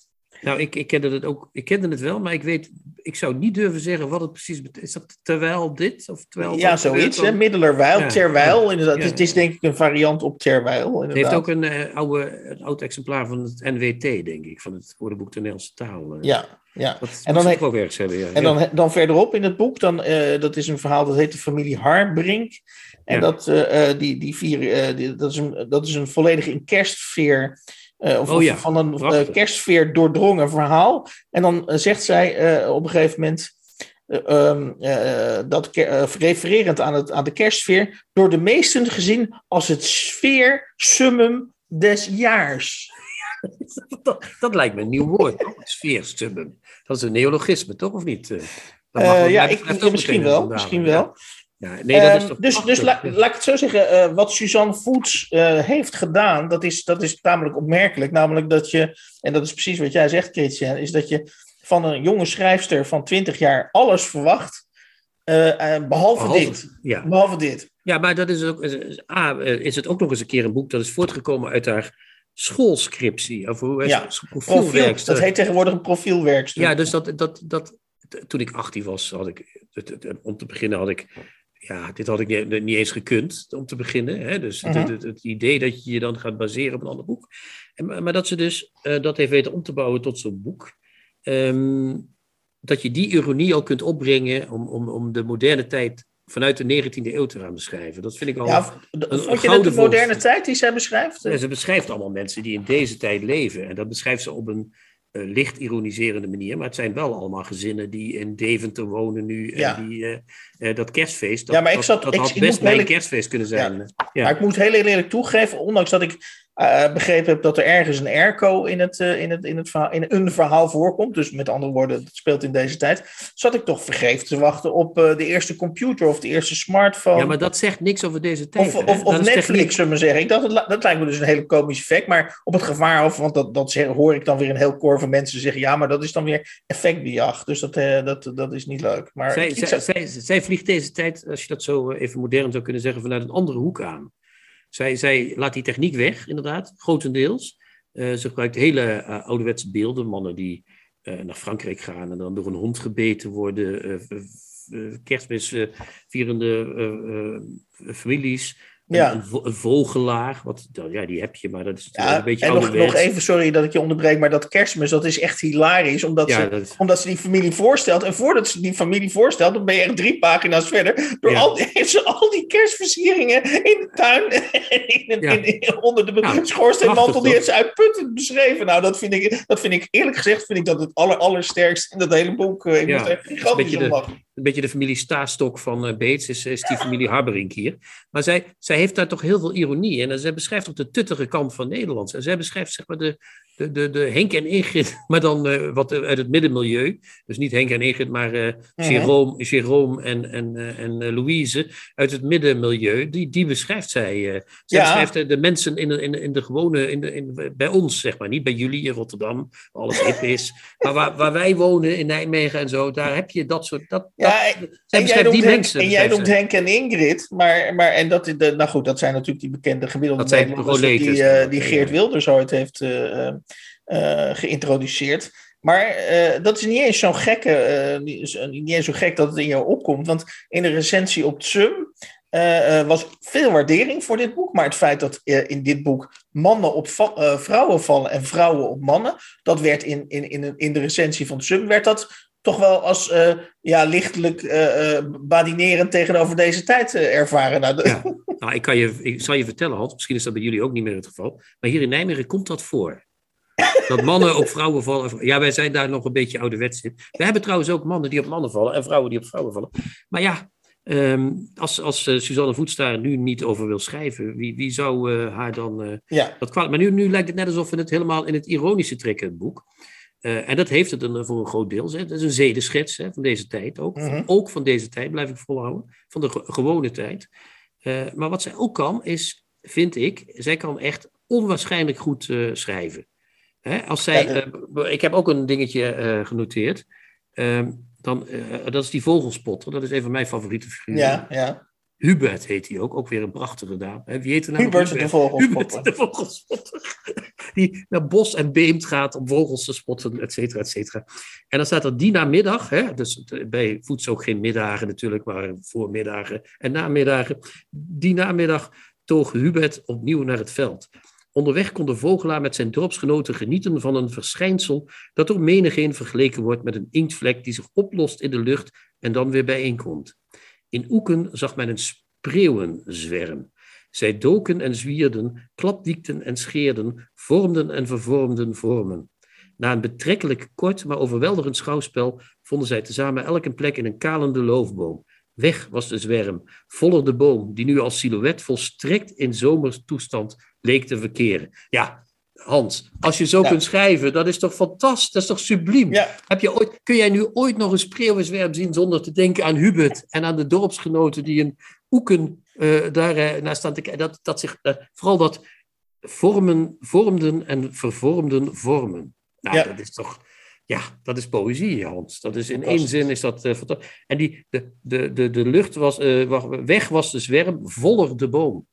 Nou, ik, ik, kende het ook, ik kende het wel, maar ik weet, ik zou niet durven zeggen wat het precies betekent. Is dat terwijl dit? Of terwijl
ja, zoiets, hè? middelerwijl, ja, terwijl. Ja, inderdaad. Ja, het, is denk ik een variant op terwijl. Inderdaad.
Het heeft ook een, uh, oude, een oud exemplaar van het NWT, denk ik, van het woordenboek de Nederlandse taal. Uh.
Ja, ja.
Dat en dan ook ergens hebben, ja.
En dan, dan verderop in het boek, dan, uh, dat is een verhaal dat heet de familie Harbrink. En dat, die, die vier, die, dat, is een, dat is een volledig in kerstsfeer... Uh, of,
oh ja,
van een uh, kerstsfeer doordrongen verhaal. En dan uh, zegt zij op een gegeven moment. Um, dat refererend aan, het, aan de kerstsfeer. door de meesten gezien als het sfeer summum des jaars.
dat, dat, lijkt me een nieuw woord. Summum. Dat is een neologisme, toch? Of niet?
ja, ik, misschien wel. Misschien wel.
Ja, nee, dat is
um, dus dus la, laat ik het zo zeggen, uh, wat Suzanne Voets uh, heeft gedaan, dat is, dat is tamelijk opmerkelijk. Namelijk dat je, en dat is precies wat jij zegt, Christian, is dat je van een jonge schrijfster van 20 jaar alles verwacht, uh, behalve, behalve, dit.
Ja.
behalve dit.
Ja, maar dat is ook, A, is het ook nog eens een keer een boek dat is voortgekomen uit haar schoolscriptie. Of hoe
ja, profiel, dat heet tegenwoordig een profielwerkstuk.
Ja, dus dat, dat, dat, toen ik 18 was, had ik, om te beginnen had ik ja, dit had ik niet, niet, eens gekund om te beginnen. Hè? Dus uh -huh. het, het, het, idee dat je je dan gaat baseren op een ander boek. En, maar dat ze dus uh, dat heeft weten om te bouwen tot zo'n boek. Um, dat je die ironie al kunt opbrengen om, om, om de moderne tijd vanuit de 19e eeuw te gaan beschrijven. Dat vind ik al
ja, een, vond je dat de moderne tijd die zij beschrijft?
Ja, ze beschrijft allemaal mensen die in deze tijd leven. En dat beschrijft ze op een licht ironiserende manier. Maar het zijn wel allemaal gezinnen die in Deventer wonen nu.
Ja.
En die, uh, uh, dat kerstfeest, dat,
ja, maar ik zat,
dat,
ik,
had
ik
best mijn kerstfeest kunnen zijn.
Ja.
Ja.
Maar ik moet heel eerlijk toegeven, ondanks dat ik uh, begrepen heb dat er ergens een airco in, het, uh, in, het, in, het verhaal, in een verhaal voorkomt. Dus met andere woorden, het speelt in deze tijd. Zat ik toch vergeefs te wachten op uh, de eerste computer of de eerste smartphone.
Ja, maar dat zegt niks over deze tijd.
Of, of, of Netflix, zullen we zeggen. Ik dacht, dat, dat lijkt me dus een hele komisch effect. Maar op het gevaar af, want dat, dat hoor ik dan weer een heel koor van mensen zeggen. Ja, maar dat is dan weer effectbejag. Dus dat, dat, dat is niet leuk. Maar
zij, zij, zij, zij vliegt deze tijd, als je dat zo even modern zou kunnen zeggen, vanuit een andere hoek aan. Zij, laat die techniek weg, inderdaad, grotendeels. Uh, ze gebruikt hele uh, ouderwetse beelden, mannen die uh, naar Frankrijk gaan en dan door een hond gebeten worden, kerstmis vierende families.
Ja.
Een, een, vogelaar, wat, ja, die heb je, maar dat is
ja,
een beetje
En nog, nog, even, sorry dat ik je onderbreek, maar dat kerstmis, dat is echt hilarisch, omdat,
ja,
ze,
dat...
omdat ze die familie voorstelt. En voordat ze die familie voorstelt, dan ben je echt drie pagina's verder. Door al, die, heeft ze al die kerstversieringen in de tuin, in, in, in, onder de nou, schoorsteenmantel, die heeft ze uitputtend beschreven. Nou, dat vind ik, dat vind ik eerlijk gezegd, vind ik dat het aller, allersterkst in dat hele boek. Ik
ja,
moet er gigantisch om lachen.
Een beetje de familie Staastok van uh, Beets, is, is die familie Harberink hier. Maar zij, zij heeft daar toch heel veel ironie in. En zij beschrijft ook de tuttige kant van Nederland. En zij beschrijft zeg maar de, de, de, de Henk en Ingrid, maar dan uh, wat uit het middenmilieu. Dus niet Henk en Ingrid, maar uh, Jérôme, Jérôme en, en, uh, en Louise uit het middenmilieu. Die, die beschrijft zij. zij ja. beschrijft de mensen in de, in de, in de gewone, in de, in, bij ons zeg maar. Niet bij jullie in Rotterdam, waar alles hip is. maar waar, waar wij wonen in Nijmegen en zo, daar heb je dat soort... Dat,
ja, die Henk, mensen. En jij noemt Henk en Ingrid, maar, maar en dat, de, nou goed, dat zijn natuurlijk die bekende gemiddelde
dat zijn
die, uh, die Geert Wilders ooit heeft uh, uh, geïntroduceerd. Maar dat is niet eens zo gekke, niet, niet eens zo gek dat het in jou opkomt. Want in de recensie op Tsum was veel waardering voor dit boek. Maar het feit dat in dit boek mannen op vrouwen vallen en vrouwen op mannen, dat werd in, in, in, in de recensie van Tsum, werd dat toch wel als uh, ja, lichtelijk uh, badinerend tegenover deze tijd ervaren. Nou,
ja. nou, ik, kan je, ik zal je vertellen, Hans, misschien is dat bij jullie ook niet meer het geval, maar hier in Nijmegen komt dat voor. Dat mannen op vrouwen vallen. Ja, wij zijn daar nog een beetje ouderwets in. We hebben trouwens ook mannen die op mannen vallen en vrouwen die op vrouwen vallen. Maar ja, um, als, als uh, Suzanne Voetstra er nu niet over wil schrijven, wie, wie zou uh, haar dan. Uh,
ja.
dat kwalijk. Maar nu, nu lijkt het net alsof we het helemaal in het ironische trekken, het boek. Uh, en dat heeft het een, voor een groot deel. Hè. Dat is een zedeschets hè, van deze tijd ook.
Mhm.
Ook van deze tijd, blijf ik volhouden. Van de ge gewone tijd. Uh, maar wat zij ook kan, is, vind ik, zij kan echt onwaarschijnlijk goed uh, schrijven. Hè, als zij, ik heb ook een dingetje genoteerd. Ehm, dan, dat is die vogelspotter. Dat is een van mijn favoriete figuren.
Ja, ja.
Hubert heet hij ook, ook weer een prachtige naam. Wie heet de naam?
Hubert, Hubert de vogelspotter.
Hubert de vogelspotter. Die naar bos en beemt gaat om vogels te spotten, et cetera, et cetera. En dan staat er die namiddag, hè, dus bij voedsel ook geen middagen natuurlijk, maar voormiddagen en namiddagen. Die namiddag toog Hubert opnieuw naar het veld. Onderweg kon de vogelaar met zijn dorpsgenoten genieten van een verschijnsel dat door menigeen vergeleken wordt met een inktvlek die zich oplost in de lucht en dan weer bijeenkomt. In Oeken zag men een spreeuwenzwerm. Zij doken en zwierden, klapdiekten en scheerden, vormden en vervormden vormen. Na een betrekkelijk kort, maar overweldigend schouwspel vonden zij tezamen elk een plek in een kalende loofboom. Weg was de zwerm, voller de boom, die nu als silhouet volstrekt in zomerstoestand leek te verkeren. Ja, Hans, als je zo
Ja.
kunt schrijven, dat is toch fantastisch, dat is toch subliem?
Ja.
Heb je ooit, kun jij nu ooit nog een spreeuwenzwerm zien zonder te denken aan Hubert en aan de dorpsgenoten die in Oeken eh, daar eh, naar staan te kijken? Dat, dat zich, dat- vooral dat vormen, vormden en vervormden vormen. Nou,
Ja.
dat is toch, ja, dat is poëzie, Hans. Dat is in één zin is dat eh, fantastisch. En die, de, de, de, de lucht was, eh, weg was de zwerm, voller de boom.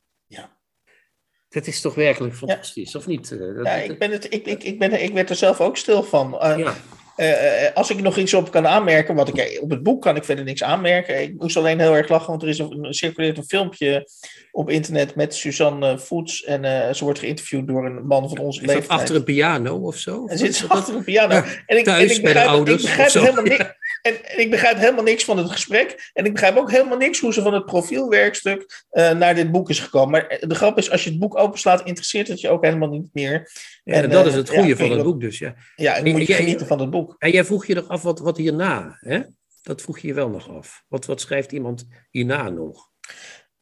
Dat is toch werkelijk fantastisch, of niet? Eh, dat-
Ja, ik, ben het, ik, ik, ik, ben, ik werd er zelf ook stil van. Eh,
ja.
eh, als ik nog iets op kan aanmerken, wat ik op het boek kan ik verder niks aanmerken. Ik moest alleen heel erg lachen, want er is een, er circuleert een filmpje op internet met Suzanne Voets. En ze wordt geïnterviewd door een man van onze
Is
leeftijd.
achter een piano of zo?
En zit ze achter een piano.
Ja,
en ik,
thuis
en ik
bij de
begrijp,
ouders
ik begrijp helemaal niks. En, en ik begrijp helemaal niks van het gesprek. En ik begrijp ook helemaal niks hoe ze van het profielwerkstuk eh, naar dit boek is gekomen. Maar de grap is, als je het boek openslaat, interesseert het je ook helemaal niet meer.
Ja,
En,
dat
eh,
is het goede van het boek dus, ja.
Ja, en moet je genieten van het boek.
En jij vroeg je nog af wat, wat hierna, hè? Dat vroeg je je wel nog af. Wat, wat schrijft iemand hierna nog?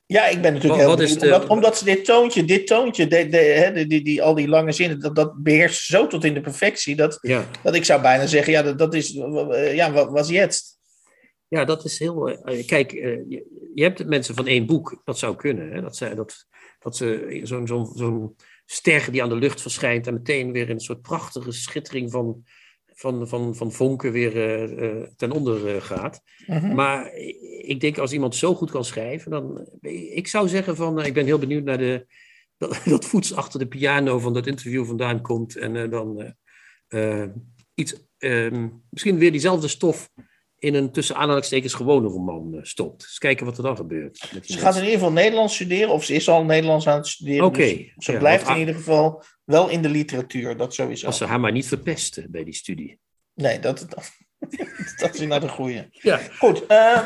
Ja, ik ben natuurlijk
Wat-
heel
wat de-
omdat, ze dit toontje, dit toontje, de, de, hè, die, die, die, al die lange zinnen, dat, dat beheerst ze zo tot in de perfectie, dat,
Ja,
dat ik zou bijna zeggen, ja, dat, dat is, eh, ja, wat was jetzt?
ja dat is heel... eh, kijk, eh, je, je hebt mensen van één boek, dat zou kunnen. Hè? Dat, zij, dat, dat ze zo'n zo'n zo'n ster die aan de lucht verschijnt en meteen weer een soort prachtige schittering van, van, van, van vonken weer eh, eh, ten onder eh, gaat.
Mhm.
Maar ik denk als iemand zo goed kan schrijven, dan. Ik zou zeggen van. Ik ben heel benieuwd naar de. Dat, dat voets achter de piano van dat interview vandaan komt. En dan iets. ehm, misschien weer diezelfde stof in een tussen aanhalingstekens gewone roman eh, stopt. Dus kijken wat er dan gebeurt.
Ze gaat in ieder geval Nederlands studeren, of ze is al Nederlands aan het studeren.
Oké,
dus ze
ja,
blijft in ieder geval wel in de literatuur, dat sowieso.
Als ze haar maar niet verpesten bij die studie.
Nee, dat, dat, dat is inderdaad een goeie.
Ja,
Goed, eh,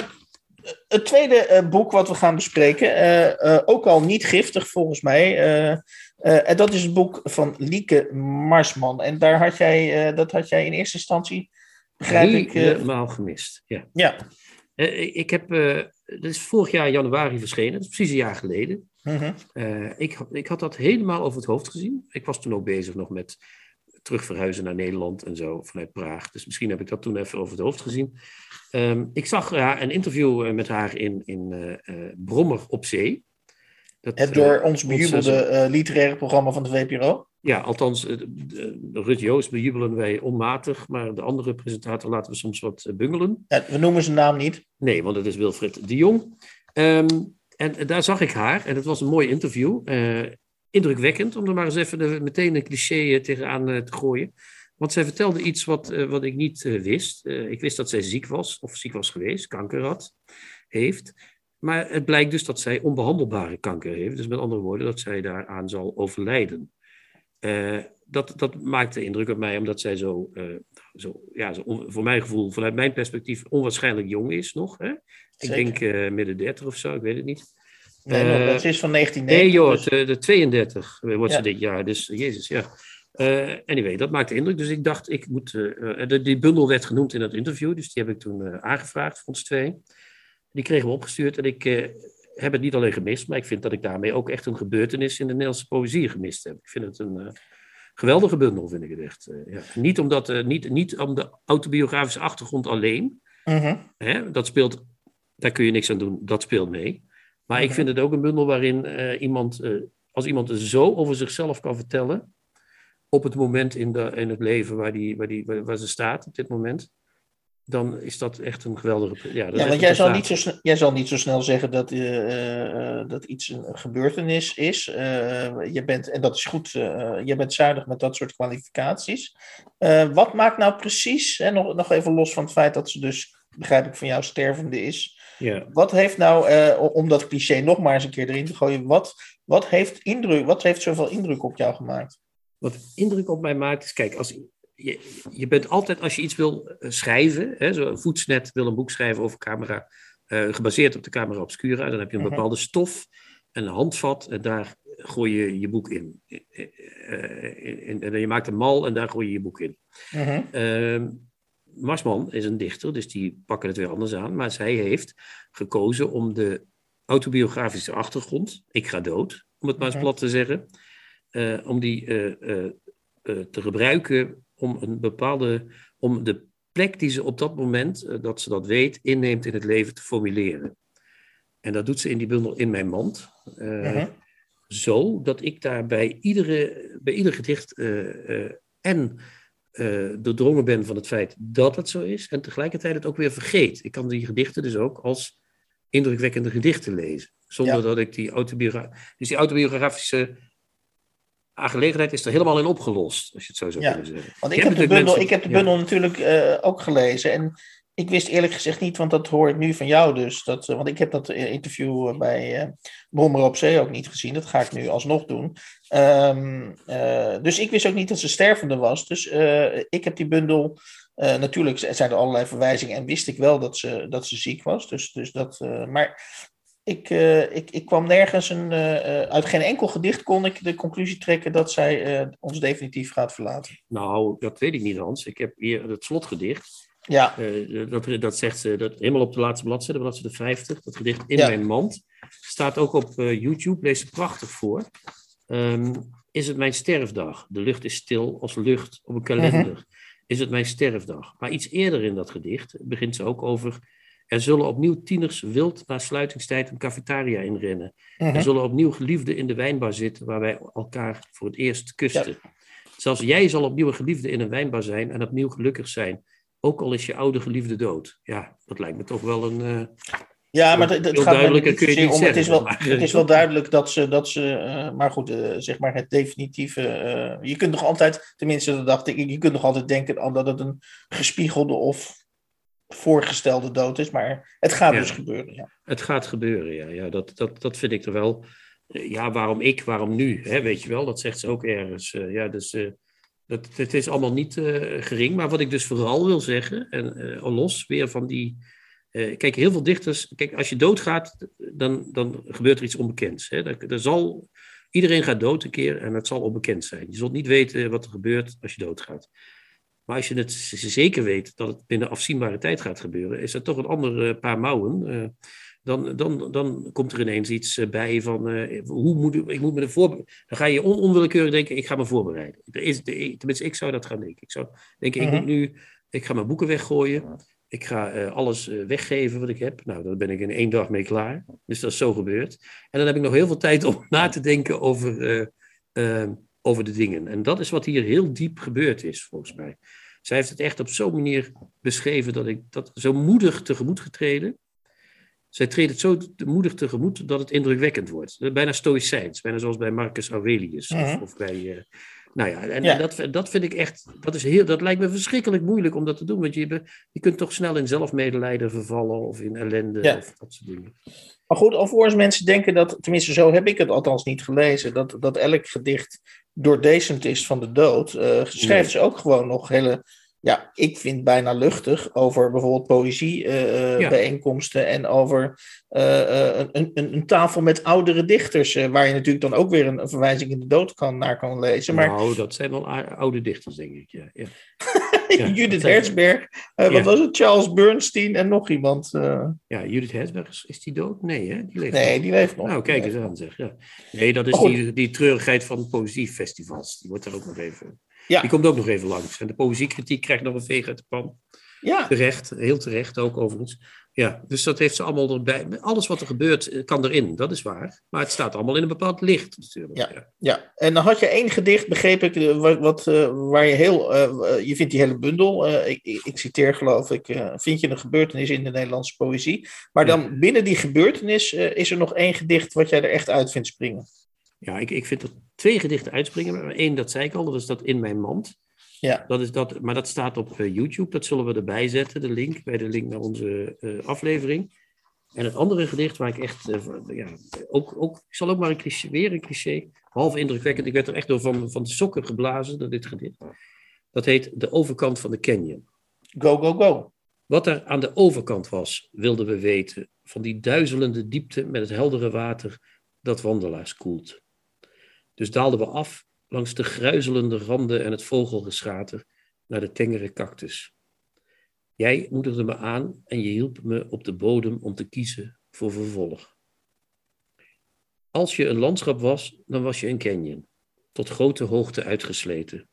het tweede eh, boek wat we gaan bespreken, eh, ook al niet giftig volgens mij, en dat is het boek van Lieke Marsman. En daar had jij, dat had jij in eerste instantie, begrijp ik, eh,
helemaal gemist. Ja.
ja.
Eh, ik heb, uh, dat is vorig jaar januari verschenen, dat is precies een jaar geleden.
Mhm.
Uh, ik, ik had dat helemaal over het hoofd gezien. Ik was toen ook bezig nog met terugverhuizen naar Nederland en zo vanuit Praag. Dus misschien heb ik dat toen even over het hoofd gezien. Um, ik zag ja, een interview met haar in, in Brommer op Zee.
Dat, het door ons bejubelde literaire programma van de VPRO?
Ja, althans, Rut Joost bejubelen wij onmatig, maar de andere presentator laten we soms wat bungelen.
Ja, we noemen zijn naam niet.
Nee, want het is Wilfred de Jong. Um, en daar zag ik haar en het was een mooi interview. Uh, indrukwekkend, om er maar eens even de, meteen een cliché tegenaan te gooien. Want zij vertelde iets wat, wat ik niet wist. ik wist dat zij ziek was, of ziek was geweest, kanker had, heeft. Maar het blijkt dus dat zij onbehandelbare kanker heeft. Dus met andere woorden, dat zij daaraan zal overlijden. Dat, dat maakte indruk op mij, omdat zij zo, zo, ja, zo on, voor mijn gevoel, vanuit mijn perspectief, onwaarschijnlijk jong is nog. Hè? Ik denk uh, midden 30 of zo, ik weet het niet.
Nee, dat is van 1990.
Nee joh, dus... de, de 32 wordt ja. ze dit jaar, dus jezus, ja. Anyway, dat maakte indruk. Dus ik dacht, ik moet. De, die bundel werd genoemd in dat interview, dus die heb ik toen aangevraagd ons twee. Die kregen we opgestuurd en ik heb het niet alleen gemist, maar ik vind dat ik daarmee ook echt een gebeurtenis in de Nederlandse poëzie gemist heb. Ik vind het een geweldige bundel, vind ik het echt. ja. Niet, omdat, niet, niet om de autobiografische achtergrond alleen.
-hmm.
Hè, dat speelt, daar kun je niks aan doen, dat speelt mee. Maar ik vind het ook een bundel waarin iemand, als iemand zo over zichzelf kan vertellen, op het moment in, de, in het leven waar, die, waar, die, waar, waar ze staat op dit moment, dan is dat echt een geweldige. Ja,
ja want jij zal, niet zo snel, jij zal niet zo snel zeggen dat, uh, dat iets een gebeurtenis is. je bent, en dat is goed, je bent zuinig met dat soort kwalificaties. wat maakt nou precies, hè, nog, nog even los van het feit dat ze dus, begrijp ik van jou, stervende is.
Ja.
Wat heeft nou, om dat cliché nog maar eens een keer erin te gooien, wat, wat, heeft indruk, wat heeft zoveel indruk op jou gemaakt?
Wat indruk op mij maakt is, kijk, als, je, je bent altijd, als je iets wil schrijven, hè, zo Voetsnet wil een boek schrijven over camera, uh, gebaseerd op de camera obscura, dan heb je een bepaalde stof, een handvat, en daar gooi je je boek in. Uh, en je maakt een mal en daar gooi je je boek in.
Uh-huh.
Marsman is een dichter, dus die pakken het weer anders aan. Maar zij heeft gekozen om de autobiografische achtergrond, ik ga dood, om het maar eens plat te zeggen, uh, om die uh, te gebruiken om een bepaalde, om de plek die ze op dat moment, dat ze dat weet, inneemt in het leven te formuleren. En dat doet ze in die bundel In Mijn Mand.
-huh.
Zo dat ik daar bij, iedere, bij ieder gedicht en uh, doordrongen ben van het feit dat het zo is en tegelijkertijd het ook weer vergeet. Ik kan die gedichten dus ook als indrukwekkende gedichten lezen, zonder ja. dat ik die autobiografische... Dus die autobiografische aangelegenheid is er helemaal in opgelost, als je het zo zou
ja.
kunnen zeggen.
Want ik heb, de bundel, mensen... ik heb de bundel ja. natuurlijk uh, ook gelezen en ik wist eerlijk gezegd niet, want dat hoor ik nu van jou dus. Dat, want ik heb dat interview bij uh, Brommer op Zee ook niet gezien. Dat ga ik nu alsnog doen. Um, uh, dus ik wist ook niet dat ze stervende was. Dus ik heb die bundel. natuurlijk zijn er allerlei verwijzingen en wist ik wel dat ze, dat ze ziek was. Dus, dus dat, maar ik, ik, ik kwam nergens een. uit geen enkel gedicht kon ik de conclusie trekken dat zij ons definitief gaat verlaten.
Nou, dat weet ik niet, Hans. Ik heb hier het slotgedicht.
Ja.
Dat, dat zegt ze dat, helemaal op de laatste bladzijde, bladzijde 50. Dat gedicht In ja. mijn mand. Staat ook op YouTube, lees ze prachtig voor. Um, is het mijn sterfdag? De lucht is stil als lucht op een kalender. -huh. Is het mijn sterfdag? Maar iets eerder in dat gedicht begint ze ook over. Er zullen opnieuw tieners wild na sluitingstijd een cafetaria inrennen.
Mhm.
-huh. Er zullen opnieuw geliefden in de wijnbar zitten waar wij elkaar voor het eerst kusten. Ja. Zelfs jij zal opnieuw een geliefde in een wijnbar zijn en opnieuw gelukkig zijn ook al is je oude geliefde dood. Ja, dat lijkt me toch wel een. Uh,
ja, maar het, het gaat
kun je niet
om.
zeggen,
Het is wel,
maar,
het is wel duidelijk dat ze. Dat ze uh, maar goed, uh, zeg maar het definitieve. je kunt nog altijd, tenminste, dat dacht ik, je kunt nog altijd denken dat het een gespiegelde of voorgestelde dood is. Maar het gaat ja, dus gebeuren. Ja.
Het gaat gebeuren, ja. ja dat, dat, dat vind ik er wel. Ja, waarom ik, waarom nu? Hè, weet je wel, dat zegt ze ook ergens. ja, dus. Dat, het is allemaal niet uh, gering. Maar wat ik dus vooral wil zeggen, en los weer van die. Kijk, heel veel dichters. Kijk, als je doodgaat, dan, dan gebeurt er iets onbekends. Hè? Er, er zal, iedereen gaat dood een keer en het zal onbekend zijn. Je zult niet weten wat er gebeurt als je doodgaat. Maar als je het zeker weet dat het binnen afzienbare tijd gaat gebeuren, is dat toch een ander eh, paar mouwen. eh, dan, dan, dan komt er ineens iets eh, bij van hoe moet ik, ik moet me ervoor. Dan ga je on, onwillekeurig denken: ik ga me voorbereiden. Er is, tenminste, ik zou dat gaan denken. Ik zou denken: ik
Mhm.
moet nu, ik ga mijn boeken weggooien. Ik ga alles weggeven wat ik heb. Nou, daar ben ik in één dag mee klaar. Dus dat is zo gebeurd. En dan heb ik nog heel veel tijd om na te denken over, over de dingen. En dat is wat hier heel diep gebeurd is, volgens mij. Zij heeft het echt op zo'n manier beschreven dat ik dat zo moedig tegemoet getreden. Zij treedt het zo moedig tegemoet dat het indrukwekkend wordt. Bijna stoïcijns, bijna zoals bij Marcus Aurelius. Of, of bij, eh, nou ja, en,
Ja.
en dat, dat vind ik echt, dat, is heel, dat lijkt me verschrikkelijk moeilijk om dat te doen. Want je, je kunt toch snel in zelfmedelijden vervallen of in ellende
Ja.
of dat soort dingen.
Maar goed, alvorens mensen denken dat, tenminste zo heb ik het althans niet gelezen, dat, dat elk gedicht doordecent is van de dood, eh schrijft
Nee.
ze ook gewoon nog hele, ja, ik vind bijna luchtig over bijvoorbeeld poëzie-bijeenkomsten
Ja.
bijeenkomsten en over eh, eh, een, een, een tafel met oudere dichters, eh, waar je natuurlijk dan ook weer een, een verwijzing in de dood kan, naar kan lezen. Maar
Nou, dat zijn wel a- oude dichters, denk ik. Ja, ja.
Judith Herzberg, eh, wat was het, Charles Bernstein en nog iemand. eh,
ja Judith Herzberg, is, is die dood? Nee, hè? Die leeft
nee,
nog.
die leeft nog.
Nou, kijk eens aan, zeg. Ja. Nee, dat is
goed.
die, die treurigheid van poëziefestivals. Die wordt er ook nog even.
Ja.
Die komt ook nog even langs. En de poëziekritiek krijgt nog een veeg uit de pan.
Ja,
Terecht, heel terecht ook overigens. Ja, dus dat heeft ze allemaal erbij. Alles wat er gebeurt eh, kan erin, dat is waar. Maar het staat allemaal in een bepaald licht natuurlijk.
Ja. Ja, en dan had je één gedicht, begreep ik, eh, wat, wat, eh, waar je heel, je vindt die hele bundel, ik, citeer geloof ik, vind je een gebeurtenis in de Nederlandse poëzie. Maar
Ja.
dan binnen die gebeurtenis is er nog één gedicht wat jij er echt uit vindt springen.
Ja, ik, ik vind er twee gedichten uitspringen. Maar één, dat zei ik al, dat is dat In Mijn Mand.
Ja.
Dat is dat, maar dat staat op eh, YouTube, dat zullen we erbij zetten, de link, bij de link naar onze eh, aflevering. En het andere gedicht waar ik echt, eh, ja, ook, ook, ik zal ook maar een cliché, weer een cliché, behalve indrukwekkend, ik werd er echt door van, van de sokken geblazen door dit gedicht. Dat heet De Overkant van de Canyon.
Go, go, go.
Wat er aan de overkant was, wilden we weten, van die duizelende diepte met het heldere water dat wandelaars koelt. Dus daalden we af langs de gruizelende randen en het vogelgeschater naar de tengere cactus. Jij moedigde me aan en je hielp me op de bodem om te kiezen voor vervolg. Als je een landschap was, dan was je een canyon, tot grote hoogte uitgesleten.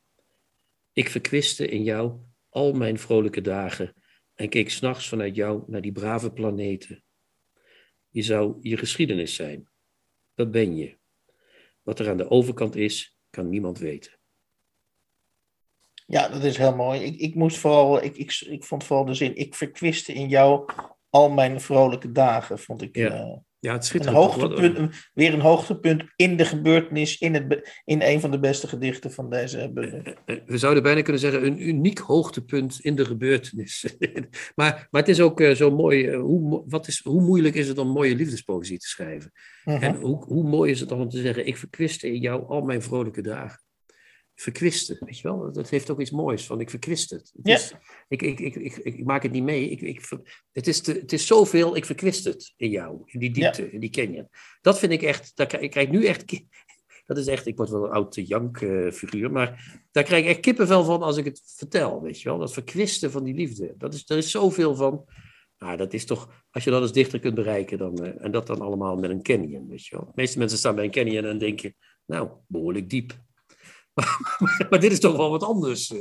Ik verkwiste in jou al mijn vrolijke dagen en keek s'nachts vanuit jou naar die brave planeten. Je zou je geschiedenis zijn. Dat ben je. Wat er aan de overkant is, kan niemand weten.
Ja, dat is heel mooi. Ik, ik moest vooral, ik, ik, ik vond vooral de zin, ik verkwiste in jou al mijn vrolijke dagen, vond ik.
Ja.
eh,
Ja, het
een hoogtepunt, weer een hoogtepunt in de gebeurtenis, in, het, in een van de beste gedichten van deze bundel.
Eh, We zouden bijna kunnen zeggen een uniek hoogtepunt in de gebeurtenis. maar, maar het is ook eh, zo mooi. eh, hoe, wat is, hoe moeilijk is het om mooie liefdespoëzie te schrijven?
Mhm.
En hoe, hoe mooi is het om te zeggen: Ik verkwiste in jou al mijn vrolijke dagen. Verkwisten, weet je wel? Dat heeft ook iets moois van: ik verkwist het. het
Ja.
is, ik, ik, ik, ik, ik maak het niet mee. Ik, ik, het, is te, het is zoveel, ik verkwist het in jou, in die diepte, in die canyon. Dat vind ik echt, daar krijg, ik krijg nu echt. Dat is echt, ik word wel een oud jank-figuur, maar daar krijg ik echt kippenvel van als ik het vertel, weet je wel? Dat verkwisten van die liefde. Dat is, er is zoveel van. Nou, dat is toch, als je dat als dichter kunt bereiken, dan, eh, en dat dan allemaal met een canyon, weet je wel. De meeste mensen staan bij een canyon en denken, nou, behoorlijk diep. Maar, maar dit is toch wel wat anders. eh.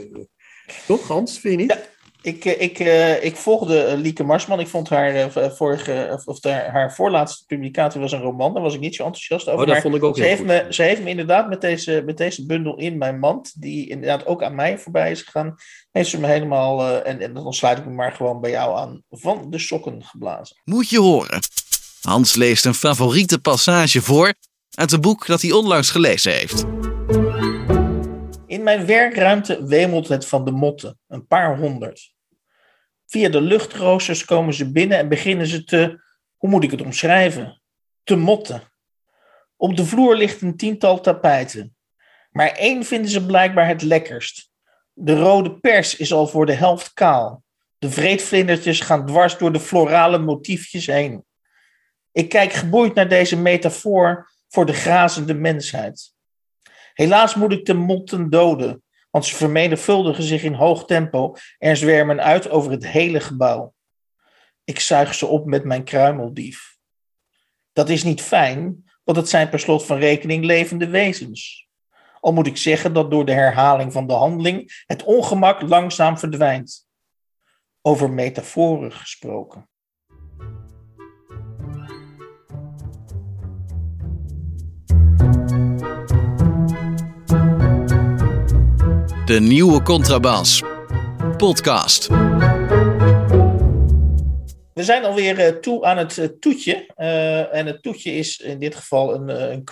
Toch, Hans, vind je niet?
Ja. Ik, eh, ik, eh, ik volgde Lieke Marsman. Ik vond haar, vorige, of, haar, haar voorlaatste publicatie was een roman. Daar was ik niet zo enthousiast over.
Oh, dat vond ik ook
ze, heeft
goed.
me, ze heeft me inderdaad met deze, met deze bundel in mijn mand, die inderdaad ook aan mij voorbij is gegaan, heeft ze me helemaal, eh, en, en dan sluit ik me maar gewoon bij jou aan, van de sokken geblazen.
Moet je horen. Hans leest een favoriete passage voor uit een boek dat hij onlangs gelezen heeft.
In mijn werkruimte wemelt het van de motten, een paar honderd. Via de luchtroosters komen ze binnen en beginnen ze te, hoe moet ik het omschrijven? Te motten. Op de vloer ligt een tiental tapijten. Maar één vinden ze blijkbaar het lekkerst. De rode pers is al voor de helft kaal. De vreedvlindertjes gaan dwars door de florale motiefjes heen. Ik kijk geboeid naar deze metafoor voor de grazende mensheid. Helaas moet ik de motten doden, want ze vermenigvuldigen zich in hoog tempo en zwermen uit over het hele gebouw. Ik zuig ze op met mijn kruimeldief. Dat is niet fijn, want het zijn per slot van rekening levende wezens. Al moet ik zeggen dat door de herhaling van de handeling het ongemak langzaam verdwijnt. Over metaforen gesproken.
De nieuwe Contrabas. Podcast.
We zijn alweer uh, toe aan het uh, toetje. Uh, en het toetje is in dit geval een, een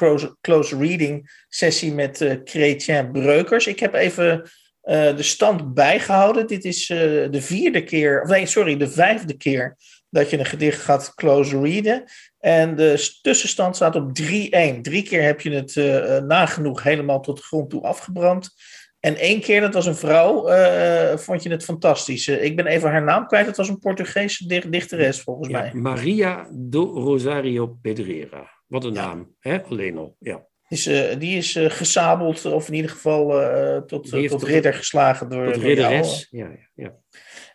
close, reading sessie met uh, Chrétien Breukers. Ik heb even de stand bijgehouden. Dit is de vierde keer, nee, sorry, de vijfde keer dat je een gedicht gaat close readen. En de tussenstand staat op 3-1. Drie keer heb je het nagenoeg helemaal tot de grond toe afgebrand. En één keer, dat was een vrouw, uh, vond je het fantastisch. ik ben even haar naam kwijt. Het was een Portugese dichteres, volgens
ja,
mij.
Maria do Rosario Pedreira. Wat een ja. naam, hè? alleen al. Ja.
Is, uh, die is gesabeld, of in ieder geval tot, tot ridder geslagen door,
tot ridderes. Ja, ja,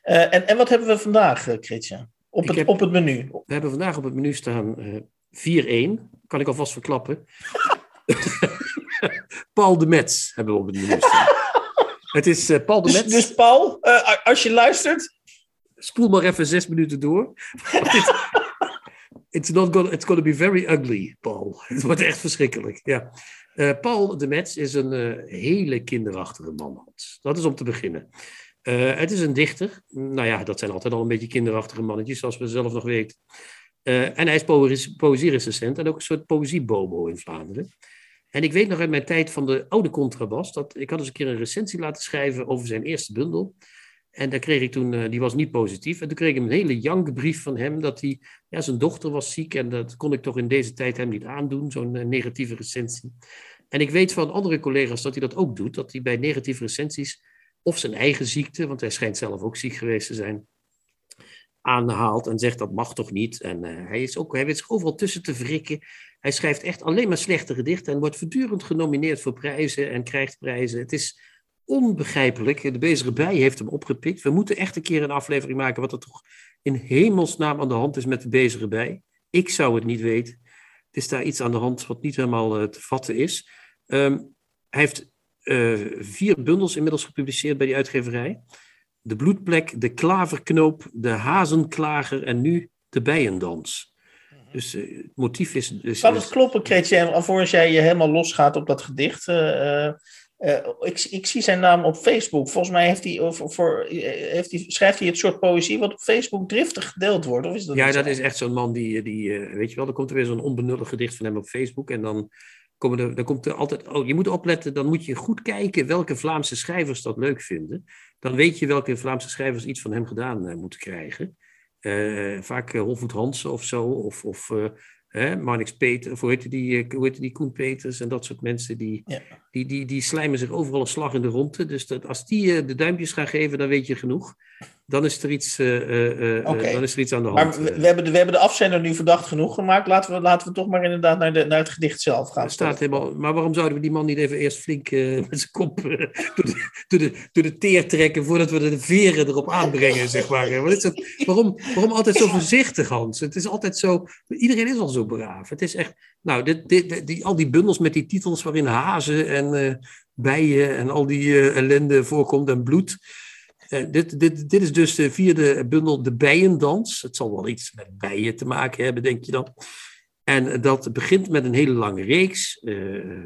ja. en, en wat hebben we vandaag, Christian? Op het,
heb,
op het menu.
We hebben vandaag op het menu staan 4-1. Kan ik alvast verklappen. Paul de Metz hebben we op het menu staan. Het is uh, Paul de
dus,
Metz.
Dus Paul, uh, als je luistert...
Spoel maar even zes minuten door. it's, not gonna, it's gonna be very ugly, Paul. Het wordt echt verschrikkelijk, ja. Uh, Paul de Metz is een hele kinderachtige man. Dat is om te beginnen. het is een dichter. Nou ja, dat zijn altijd al een beetje kinderachtige mannetjes, zoals we zelf nog weten. en hij is poëzierecensent en ook een soort poëziebobo in Vlaanderen. En ik weet nog uit mijn tijd van de oude contrabas, dat ik had eens een keer een recensie laten schrijven over zijn eerste bundel. En daar kreeg ik toen, uh, die was niet positief. En toen kreeg ik een hele jankbrief van hem dat hij, ja, zijn dochter was ziek en dat kon ik toch in deze tijd hem niet aandoen, zo'n uh, negatieve recensie. En ik weet van andere collega's dat hij dat ook doet, dat hij bij negatieve recensies of zijn eigen ziekte, want hij schijnt zelf ook ziek geweest te zijn, aanhaalt en zegt dat mag toch niet. En uh, hij, is ook, hij weet zich overal tussen te wrikken. Hij schrijft echt alleen maar slechte gedichten en wordt voortdurend genomineerd voor prijzen en krijgt prijzen. Het is onbegrijpelijk. De bezige bij heeft hem opgepikt. We moeten echt een keer een aflevering maken wat er toch in hemelsnaam aan de hand is met de bezige bij. Ik zou het niet weten. Het is daar iets aan de hand wat niet helemaal uh, te vatten is. Um, hij heeft uh, vier bundels inmiddels gepubliceerd bij die uitgeverij. De bloedplek, de klaverknoop, de hazenklager en nu de bijendans. Dus uh, het motief is... Dus,
kan het kloppen, Kretje, alvorens jij je helemaal losgaat op dat gedicht? Uh, uh, ik, ik, zie zijn naam op Facebook. Volgens mij heeft hij, of, voor, heeft hij, schrijft hij het soort poëzie wat op Facebook driftig gedeeld wordt. Of is dat
ja, dat is echt zo'n man die, die weet je wel, dan komt er weer zo'n onbenullig gedicht van hem op Facebook en dan... Komen er, dan komt er altijd, oh, je moet opletten, dan moet je goed kijken welke Vlaamse schrijvers dat leuk vinden. Dan weet je welke Vlaamse schrijvers iets van hem gedaan moeten krijgen. Uh, vaak uh, Holvoet Hansen of zo, of, of uh, Marnix Peter, of hoe heette die, die Koen Peters en dat soort mensen, die. Die, die, die slijmen zich overal een slag in de ronde. Dus dat, als die de duimpjes gaan geven, dan weet je genoeg. Dan is er iets, okay. dan is er iets aan de hand.
Maar we, we, hebben de, we hebben de afzender nu verdacht genoeg gemaakt. Laten we, laten we toch maar inderdaad naar, de, naar het gedicht zelf gaan.
Staat helemaal, maar waarom zouden we die man niet even eerst flink met zijn kop door, de, door, de, door de teer trekken voordat we de veren erop aanbrengen, zeg maar. Wat is dat, waarom, waarom altijd zo voorzichtig, Hans? Het is altijd zo, iedereen is al zo braaf. Het is echt, nou, dit, dit, die, al die bundels met die titels waarin hazen en uh, bijen en al die uh, ellende voorkomt en bloed. Uh, dit, dit, dit is dus de vierde bundel, de bijendans. Het zal wel iets met bijen te maken hebben, denk je dan. En dat begint met een hele lange reeks.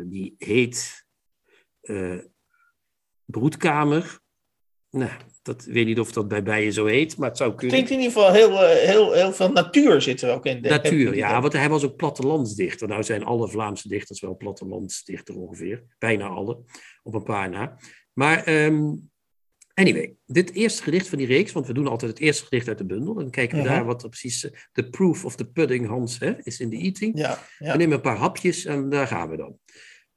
die heet Broedkamer. Nou, dat ik weet niet of dat bij bijen zo heet, maar het zou kunnen.
Klinkt in ieder geval heel, heel, heel veel natuur zit er ook in. De,
natuur, ja, want hij was ook plattelandsdichter. Nou zijn alle Vlaamse dichters wel plattelandsdichter ongeveer. Bijna alle, op een paar na. Maar um, anyway, dit eerste gedicht van die reeks, want we doen altijd het eerste gedicht uit de bundel. En dan kijken we uh -huh. daar wat er precies de uh, proof of the pudding, Hans, hè, is in de eating.
Ja, ja.
We nemen een paar hapjes en daar gaan we dan.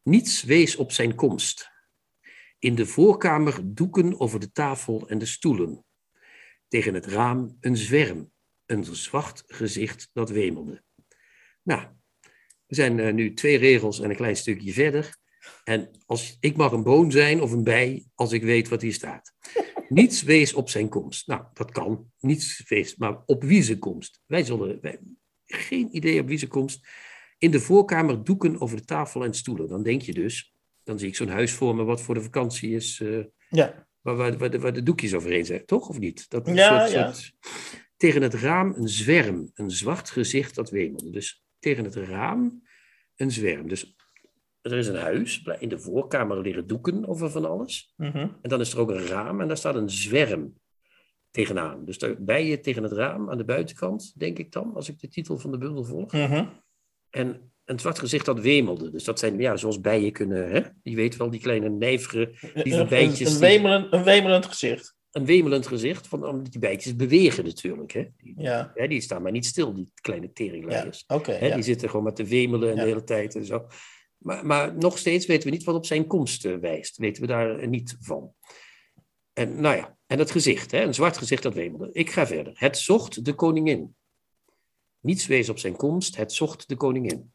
Niets wees op zijn komst. In de voorkamer doeken over de tafel en de stoelen. Tegen het raam een zwerm, een zwart gezicht dat wemelde. Nou, we zijn uh, nu twee regels en een klein stukje verder. En als, ik mag een boon zijn of een bij als ik weet wat hier staat. Niets wees op zijn komst. Nou, dat kan. Niets wees, maar op wie zijn komst. Wij zullen, wij, geen idee op wie zijn komst. In de voorkamer doeken over de tafel en stoelen. Dan denk je dus, dan zie ik zo'n huis voor me wat voor de vakantie is. eh,
Ja.
waar, waar, waar, de, waar de doekjes overheen zijn, toch? Of niet? Dat een
Ja,
soort,
ja.
soort- tegen het raam een zwerm, een zwart gezicht dat wemelde. Dus tegen het raam een zwerm. Dus er is een huis, in de voorkamer liggen doeken over van alles.
Mhm.
En dan is er ook een raam en daar staat een zwerm tegenaan. Dus daar, bij je tegen het raam aan de buitenkant, denk ik dan, als ik de titel van de bundel volg.
Mhm.
En een zwart gezicht dat wemelde. Dus dat zijn, ja, zoals bijen kunnen, hè? Je weet wel, die kleine nijvere Die
een,
bijtjes
een een wemelend gezicht.
een wemelend gezicht, van, omdat die bijtjes bewegen natuurlijk. Hè? Die,
Ja,
hè, die staan maar niet stil, die kleine
ja.
teringleiers. Hè,
ja.
Die zitten gewoon maar te wemelen
Ja.
de hele tijd en zo. Maar, maar nog steeds weten we niet wat op zijn komst eh, wijst. Weten we daar eh, niet van. En nou ja, en het gezicht, hè, een zwart gezicht dat wemelde. Ik ga verder. Het zocht de koningin. Niets wees op zijn komst, het zocht de koningin.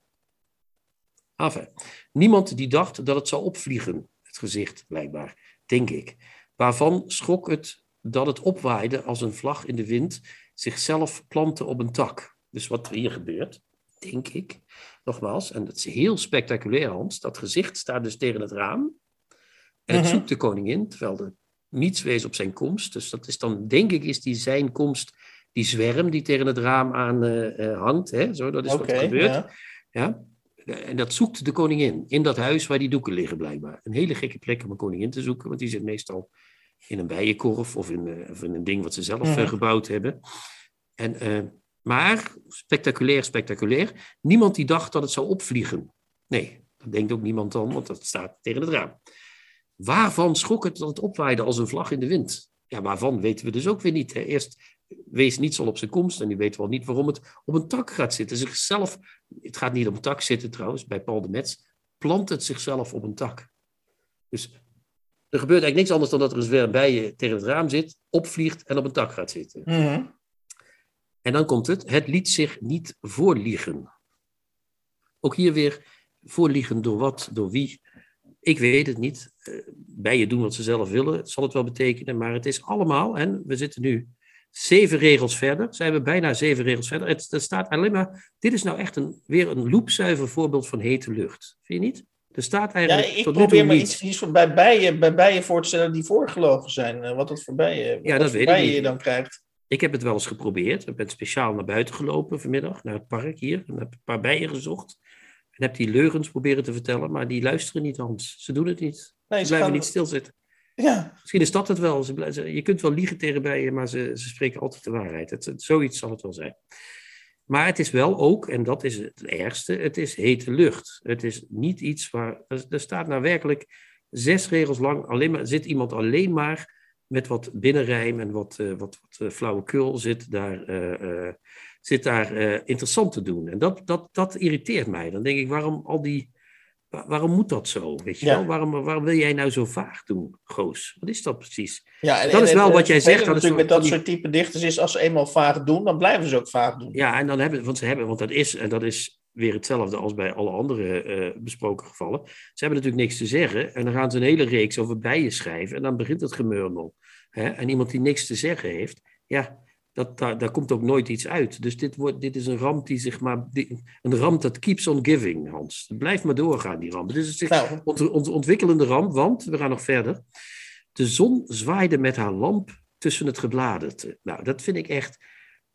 Enfin, niemand die dacht dat het zou opvliegen, het gezicht blijkbaar, denk ik. Waarvan schrok het dat het opwaaide als een vlag in de wind, zichzelf plantte op een tak. Dus wat er hier gebeurt, denk ik, nogmaals, en dat is heel spectaculair, Hans, dat gezicht staat dus tegen het raam. En het
Mhm.
zoekt de koningin, terwijl er niets wees op zijn komst. Dus dat is dan, denk ik, is die zijn komst, die zwerm die tegen het raam aan eh, eh, hangt. Hè? Zo, dat is wat er gebeurt.
ja.
Ja? En dat zoekt de koningin in dat huis waar die doeken liggen, blijkbaar. Een hele gekke plek om een koningin te zoeken, want die zit meestal in een bijenkorf of in, eh, of in een ding wat ze zelf eh, gebouwd hebben. En, eh, maar, spectaculair, spectaculair, niemand die dacht dat het zou opvliegen. Nee, dat denkt ook niemand dan, want dat staat tegen het raam. Waarvan schrok het dat het opwaaide als een vlag in de wind? Ja, waarvan weten we dus ook weer niet. Hè? Eerst wees niets al op zijn komst en die weet wel niet waarom het op een tak gaat zitten. Zichzelf, het gaat niet op een tak zitten trouwens, bij Paul de Metz, plant het zichzelf op een tak. Dus er gebeurt eigenlijk niks anders dan dat er een zwerm bijen tegen het raam zit, opvliegt en op een tak gaat zitten.
Mhm.
En dan komt het, het liet zich niet voorliegen. Ook hier weer voorliegen door wat, door wie. Ik weet het niet. Eh, Bijen doen wat ze zelf willen, zal het wel betekenen. Maar het is allemaal, en we zitten nu zeven regels verder. Zijn we bijna zeven regels verder. Het, er staat alleen maar, dit is nou echt een, weer een loepzuiver voorbeeld van hete lucht. Vind je niet? Er staat
Ja,
eigenlijk
ik
tot nu toe
probeer me
niet.
iets, iets van bij, bijen, bij bijen voor te stellen die voorgelogen zijn. eh, Wat dat voor bijen,
Ja, dat weet ik
bijen
niet.
je dan krijgt.
Ik heb het wel eens geprobeerd. Ik ben speciaal naar buiten gelopen vanmiddag, naar het park hier. En heb een paar bijen gezocht. En heb die leugens proberen te vertellen, maar die luisteren niet, Hans. Ze doen het niet.
Nee,
Ze
ze
blijven
gaan-
niet stilzitten.
Ja,
Misschien is dat het wel. Je kunt wel liegen tegen bijen, maar ze, ze spreken altijd de waarheid. Het, zoiets zal het wel zijn. Maar het is wel ook, en dat is het ergste, het is hete lucht. Het is niet iets waar. Er, staat nou werkelijk zes regels lang, alleen maar, zit iemand alleen maar met wat binnenrijm en wat, eh, wat, wat eh, flauwekul zit daar, eh, zit daar interessant te doen. En dat, dat, dat irriteert mij. Dan denk ik, waarom al die. Wa- Waarom moet dat zo? Weet je
Ja.
wel? Waarom, waarom wil jij nou zo vaag doen, Goos? Wat is dat precies?
ja en,
Dat is wel
en
wat jij zegt, dat is
natuurlijk met dat soort type dichters is, als ze eenmaal vaag doen, dan blijven ze ook vaag doen.
Ja, en dan hebben, want ze hebben, want dat is, en dat is weer hetzelfde als bij alle andere eh, besproken gevallen. Ze hebben natuurlijk niks te zeggen en dan gaan ze een hele reeks over bijen schrijven en dan begint het gemurmel. Hè? En iemand die niks te zeggen heeft, ja, dat, daar, daar komt ook nooit iets uit. Dus dit, wordt, dit is een ramp die zich maar, die- een ramp dat keeps on giving, Hans. Het blijft maar doorgaan, die ramp. Het is een zich
Nou,
ont, ont- ontwikkelende ramp, want we gaan nog verder. De zon zwaaide met haar lamp tussen het gebladerte. Nou, dat vind ik echt.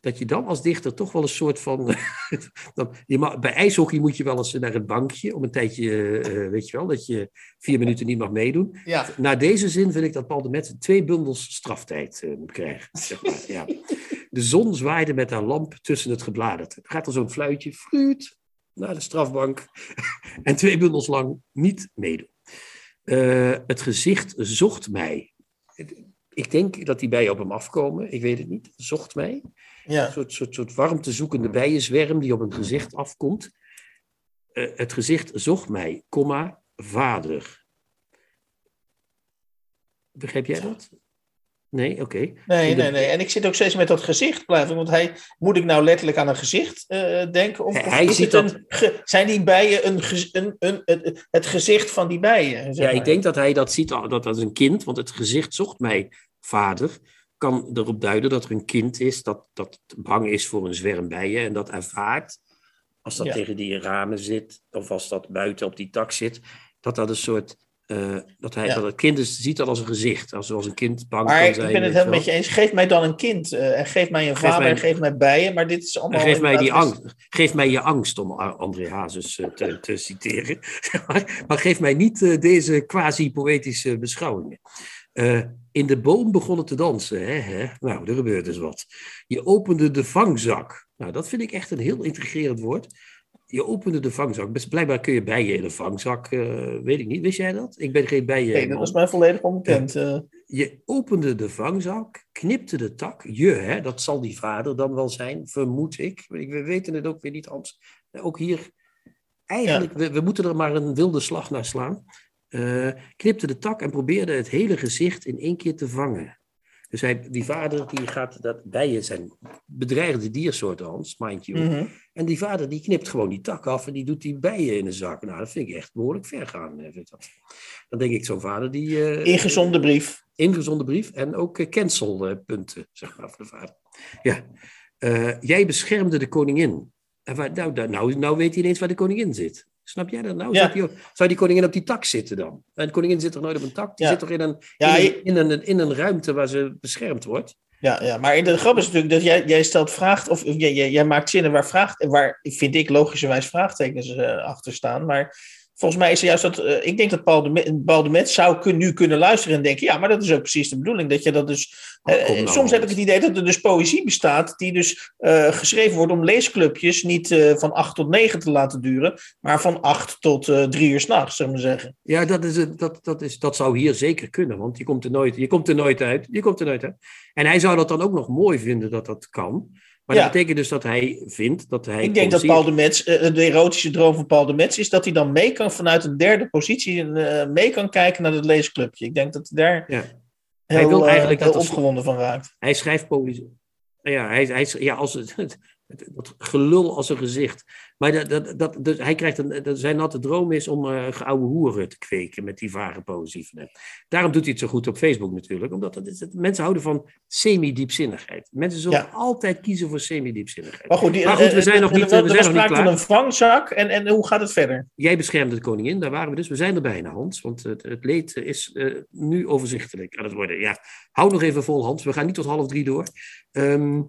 Dat je dan als dichter toch wel een soort van. dan, je mag, bij ijshockey moet je wel eens naar het bankje. om een tijdje. eh, weet je wel, dat je vier minuten niet mag meedoen.
ja,
Na deze zin vind ik dat Paul de Met twee bundels straftijd eh, moet krijgen. Zeg maar, ja. De zon zwaaide met haar lamp tussen het gebladerte. Er gaat er zo'n fluitje, fruit, naar de strafbank. en twee bundels lang niet meedoen. Eh, het gezicht zocht mij. Ik denk dat die bijen op hem afkomen. Ik weet het niet. Zocht mij.
ja.
Een soort, soort, soort warmtezoekende bijenzwerm die op een gezicht afkomt. Eh, het gezicht zocht mij, komma, vader. Begrijp jij dat? Nee, oké.
Nee, nee, nee. En ik zit ook steeds met dat gezicht blijven. Want hij, moet ik nou letterlijk aan een gezicht eh, denken? Of,
Hij-
of
ziet
een, ge- zijn die bijen een, gez- een, een, het, het gezicht van die bijen? zeg
Ja, ik denk dat hij dat ziet dat als een kind, want het gezicht zocht mij vader, kan erop duiden dat er een kind is dat, dat bang is voor een zwerm bijen en dat ervaart, als dat
Ja.
tegen die ramen zit, of als dat buiten op die tak zit, dat dat een soort, eh, dat, hij,
Ja.
dat het kind is, ziet dat als een gezicht, als, zoals een kind bang
Maar
kan
ik
zijn.
ben het helemaal met je eens. Geef mij dan een kind. eh, en geef mij een
Geef
vader
mij-
en geef mij bijen. Maar dit is allemaal...
Geef mij die angst. Geef mij je angst om André Hazes eh, te, te citeren. maar, maar geef mij niet deze quasi-poëtische beschouwingen. In de boom begonnen te dansen. Hè, hè? Nou, er gebeurt dus wat. Je opende de vangzak. Nou, dat vind ik echt een heel intrigerend woord. Je opende de vangzak. Blijkbaar kun je bijen in een vangzak. eh, weet ik niet. Wist jij dat? Ik ben geen bijen.
Nee, dat was mij volledig onbekend. eh.
Je opende de vangzak, knipte de tak. Je, hè, dat zal die vader dan wel zijn, vermoed ik. Ik- We weten het ook weer niet, Hans. Ook hier, eigenlijk, we, we moeten er maar een wilde slag naar slaan. Eh, knipte de tak en probeerde het hele gezicht in één keer te vangen. Dus hij, die vader die gaat, dat bijen zijn bedreigde diersoorten, Hans, mind you.
mhm.
En die vader die knipt gewoon die tak af en die doet die bijen in de zak. Nou, dat vind ik echt behoorlijk ver gaan. eh, vind dat. Dan denk ik, zo'n vader die... eh,
Ingezonde brief.
ingezonde brief en ook eh, cancelpunten, zeg maar, voor de vader. Ja. Jij beschermde de koningin. En waar, nou, nou, nou, weet hij ineens waar de koningin zit. Snap jij dat nou?
Ja.
Zou, die, zou die koningin op die tak zitten dan? En de koningin zit toch nooit op een tak? Die
Ja.
zit toch in een,
Ja,
in, een, in, een, in een ruimte waar ze beschermd wordt?
Ja, ja, maar de grap is natuurlijk dat jij, jij stelt vraagt, of jij, jij, maakt zinnen waar, vraag, waar vind ik logischerwijs vraagtekens eh, achter staan. Maar volgens mij is het juist dat, eh, ik denk dat Paul de, Met, Paul de Met zou kun, nu kunnen luisteren en denken, ja, maar dat is ook precies de bedoeling. Dat je dat dus, eh,
Oh, kom nou,
soms heb ik het idee dat er dus poëzie bestaat die dus eh, geschreven wordt om leesclubjes niet eh, van acht tot negen te laten duren, maar van acht tot eh, drie uur s'nachts, zullen we maar zeggen.
Ja, dat, is het, dat, dat, is, dat zou hier zeker kunnen, want je komt, er nooit, je komt er nooit uit. Je komt er nooit uit. En hij zou dat dan ook nog mooi vinden dat dat kan. Maar
Ja.
dat betekent dus dat hij vindt dat hij...
Ik denk dat Paul de Mets, eh, de erotische droom van Paul de Mets is dat hij dan mee kan vanuit een derde positie eh, mee kan kijken naar het leesclubje. Ik denk dat hij daar
Ja.
heel,
Hij wil
eh,
eigenlijk
heel
dat
opgewonden van raakt.
Hij schrijft poëzie. Ja, hij, hij, ja als het- dat gelul als een gezicht. Maar dat, dat, dat, dus hij krijgt een, dat zijn natte droom is om uh, geoude hoeren te kweken met die vage poëzie van hem. Daarom doet hij het zo goed op Facebook natuurlijk. Omdat dat mensen houden van semi-diepzinnigheid. Mensen zullen
Ja.
altijd kiezen voor semi-diepzinnigheid.
Maar goed, die,
Maar goed, we
eh,
zijn nog
eh,
niet- we zijn nog niet klaar.
een vangzak en, en hoe gaat het verder?
Jij beschermde de koningin, daar waren we dus. We zijn er bijna, Hans. Want het, het leed is eh, nu overzichtelijk aan het worden. Ja, hou nog even vol, Hans. We gaan niet tot half drie door. Ehm,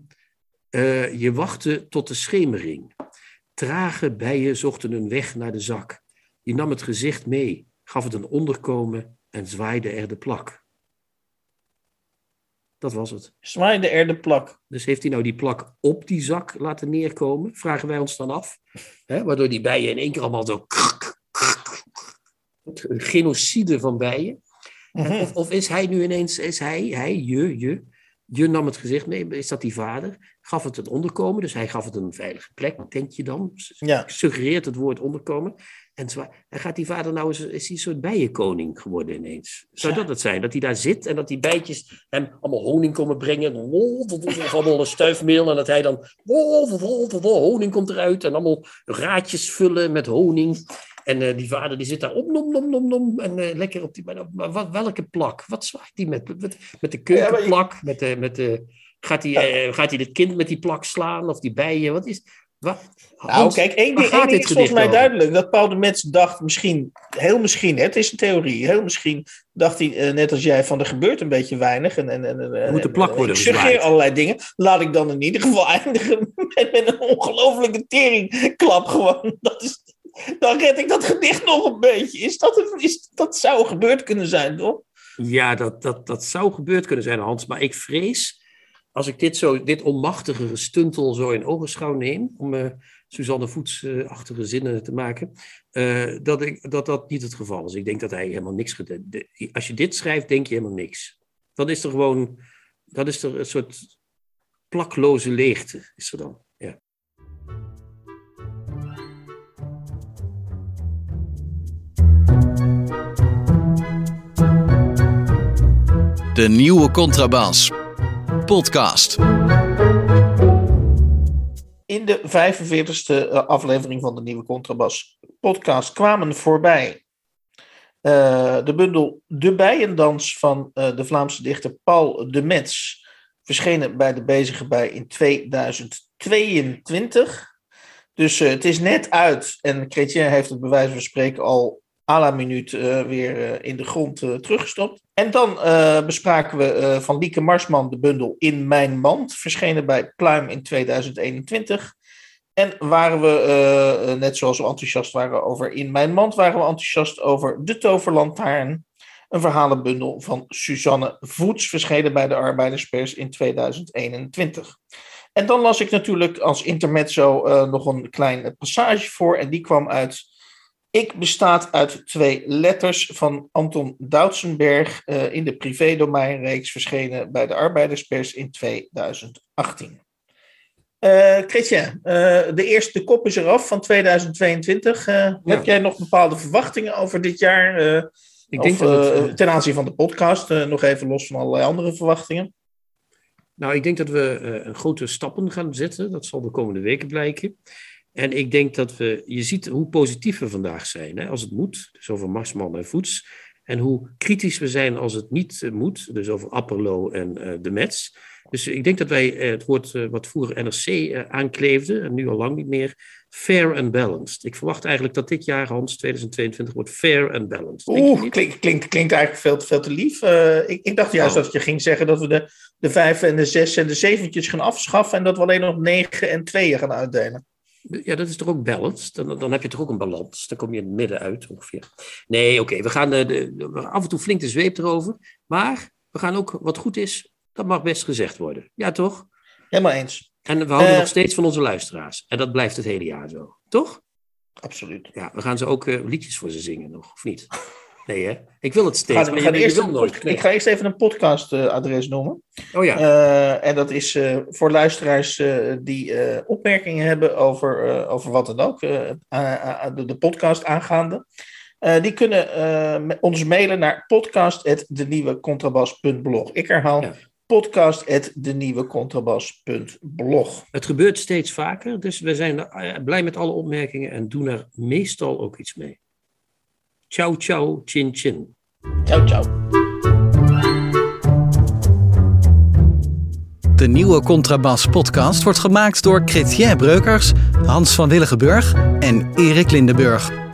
eh, je wachtte tot de schemering. Trage bijen zochten hun weg naar de zak. Je nam het gezicht mee, gaf het een onderkomen en zwaaide er de plak. Dat was het.
Zwaaide er de plak.
Dus heeft hij nou die plak op die zak laten neerkomen? Vragen wij ons dan af. Waardoor die bijen in één keer allemaal zo. Genocide van bijen.
Mhm.
Of, of is hij nu ineens, is hij, hij, je, je, je nam het gezicht mee, is dat die vader? Gaf het een onderkomen, dus hij gaf het een veilige plek, denk je dan?
Ja.
Suggereert het woord onderkomen. En, en gaat die vader nou eens, is hij een soort bijenkoning geworden ineens? Zou
Ja.
dat het zijn? Dat hij daar zit en dat die bijtjes hem allemaal honing komen brengen. Of allemaal een stuifmeel en dat hij dan honing komt eruit. En allemaal raadjes vullen met honing. En eh, die vader die zit daar op, nom, nom, nom, nom. En eh, lekker op die. Maar, maar wat, welke plak? Wat zwaait hij met? Met, met de
Ja, maar ik-
keukenplak? Met de, met de, gaat, hij, eh, gaat hij het kind met die plak slaan? Of die bijen? Wat is. Wat?
Nou,
Hans,
kijk, één ding,
gaat
één ding is volgens mij
over?
duidelijk. Dat Paul de Mets dacht misschien, heel misschien, hè, het is een theorie, heel misschien dacht hij, eh, net als jij, van er gebeurt een beetje weinig. En, en, en, en,
moet de plak
en-
worden
Ik suggereer allerlei dingen. Laat ik dan in ieder geval eindigen met, met een ongelofelijke teringklap gewoon. Dat is, dan red ik dat gedicht nog een beetje. Is dat, een- is, dat zou gebeurd kunnen zijn, toch?
Ja, dat, dat, dat zou gebeurd kunnen zijn, Hans. Maar ik vrees, als ik dit, zo, dit onmachtige gestuntel zo in ogenschouw neem, om eh, Suzanne Voets-achtige zinnen te maken, eh, dat, ik, dat dat niet het geval is. Ik denk dat hij helemaal niks... Als je dit schrijft, denk je helemaal niks. Dan is er gewoon... Dan is er een soort plakloze leegte, is er dan.
De nieuwe contrabas. Podcast.
In de 45ste aflevering van de nieuwe Contrabas podcast kwamen voorbij uh, de bundel De Bijendans van uh, de Vlaamse dichter Paul de Mets, verschenen bij de Bezige Bij in 2022. Dus het is net uit en Chrétien heeft het bij wijze van spreken al à la minuut weer in de grond teruggestopt. En dan bespraken we van Lieke Marsman de bundel In Mijn Mand, verschenen bij Pluim in 2021. En waren we, uh, net zoals we enthousiast waren over In Mijn Mand, waren we enthousiast over De Toverlantaarn. Een verhalenbundel van Suzanne Voets, verschenen bij de Arbeiderspers in 2021. En dan las ik natuurlijk als intermezzo uh, nog een klein passage voor. En die kwam uit Ik bestaat uit twee letters van Anton Doutsenberg uh, in de privédomeinreeks verschenen bij de Arbeiderspers in 2018. Uh, Christian, uh, de eerste kop is eraf van 2022. Uh, ja. Heb jij nog bepaalde verwachtingen over dit jaar? Ik of, denk dat het, ten aanzien van de podcast, nog even los van allerlei andere verwachtingen.
Nou, ik denk dat we grote stappen gaan zetten. Dat zal de komende weken blijken. En ik denk dat we, je ziet hoe positief we vandaag zijn, hè, als het moet. Dus over Marsman en Voets. En hoe kritisch we zijn als het niet moet. Dus over Apperlo en de Mets. Dus ik denk dat wij eh, het woord eh, wat vroeger NRC eh, aankleefde, en nu al lang niet meer, fair and balanced. Ik verwacht eigenlijk dat dit jaar, Hans, 2022, wordt fair and balanced.
Oeh, klinkt, klinkt, klinkt eigenlijk veel, veel te lief. ik, ik, dacht juist oh. dat je ging zeggen dat we de, de vijf en de zes en de zeventjes gaan afschaffen en dat we alleen nog negen en tweeën gaan uitdelen.
Ja, dat is toch ook balanced? Dan, dan heb je toch ook een balans? Dan kom je in het midden uit ongeveer. Nee, oké, we gaan de, de, af en toe flink de zweep erover. Maar we gaan ook, wat goed is, dat mag best gezegd worden. Ja, toch?
Helemaal eens.
En we houden uh, nog steeds van onze luisteraars. En dat blijft het hele jaar zo. Toch?
Absoluut.
Ja, we gaan ze ook uh, liedjes voor ze zingen nog, of niet? Nee, hè? Ik wil het steeds.
Eerst nooit. Ik ga eerst even een podcastadres uh, noemen.
Oh ja.
Uh, en dat is uh, voor luisteraars die opmerkingen hebben over, over wat dan ook, de, de, podcast aangaande. die kunnen ons mailen naar podcast.denieuwecontrabas.blog. Ik herhaal ja podcast.denieuwecontrabas.blog.
Het gebeurt steeds vaker, dus we zijn eh, blij met alle opmerkingen en doen er meestal ook iets mee. Ciao, ciao, chin chin.
Ciao, ciao.
De nieuwe Contrabas podcast wordt gemaakt door Chrétien Breukers, Hans van Willigenburg en Erik Lindenburg.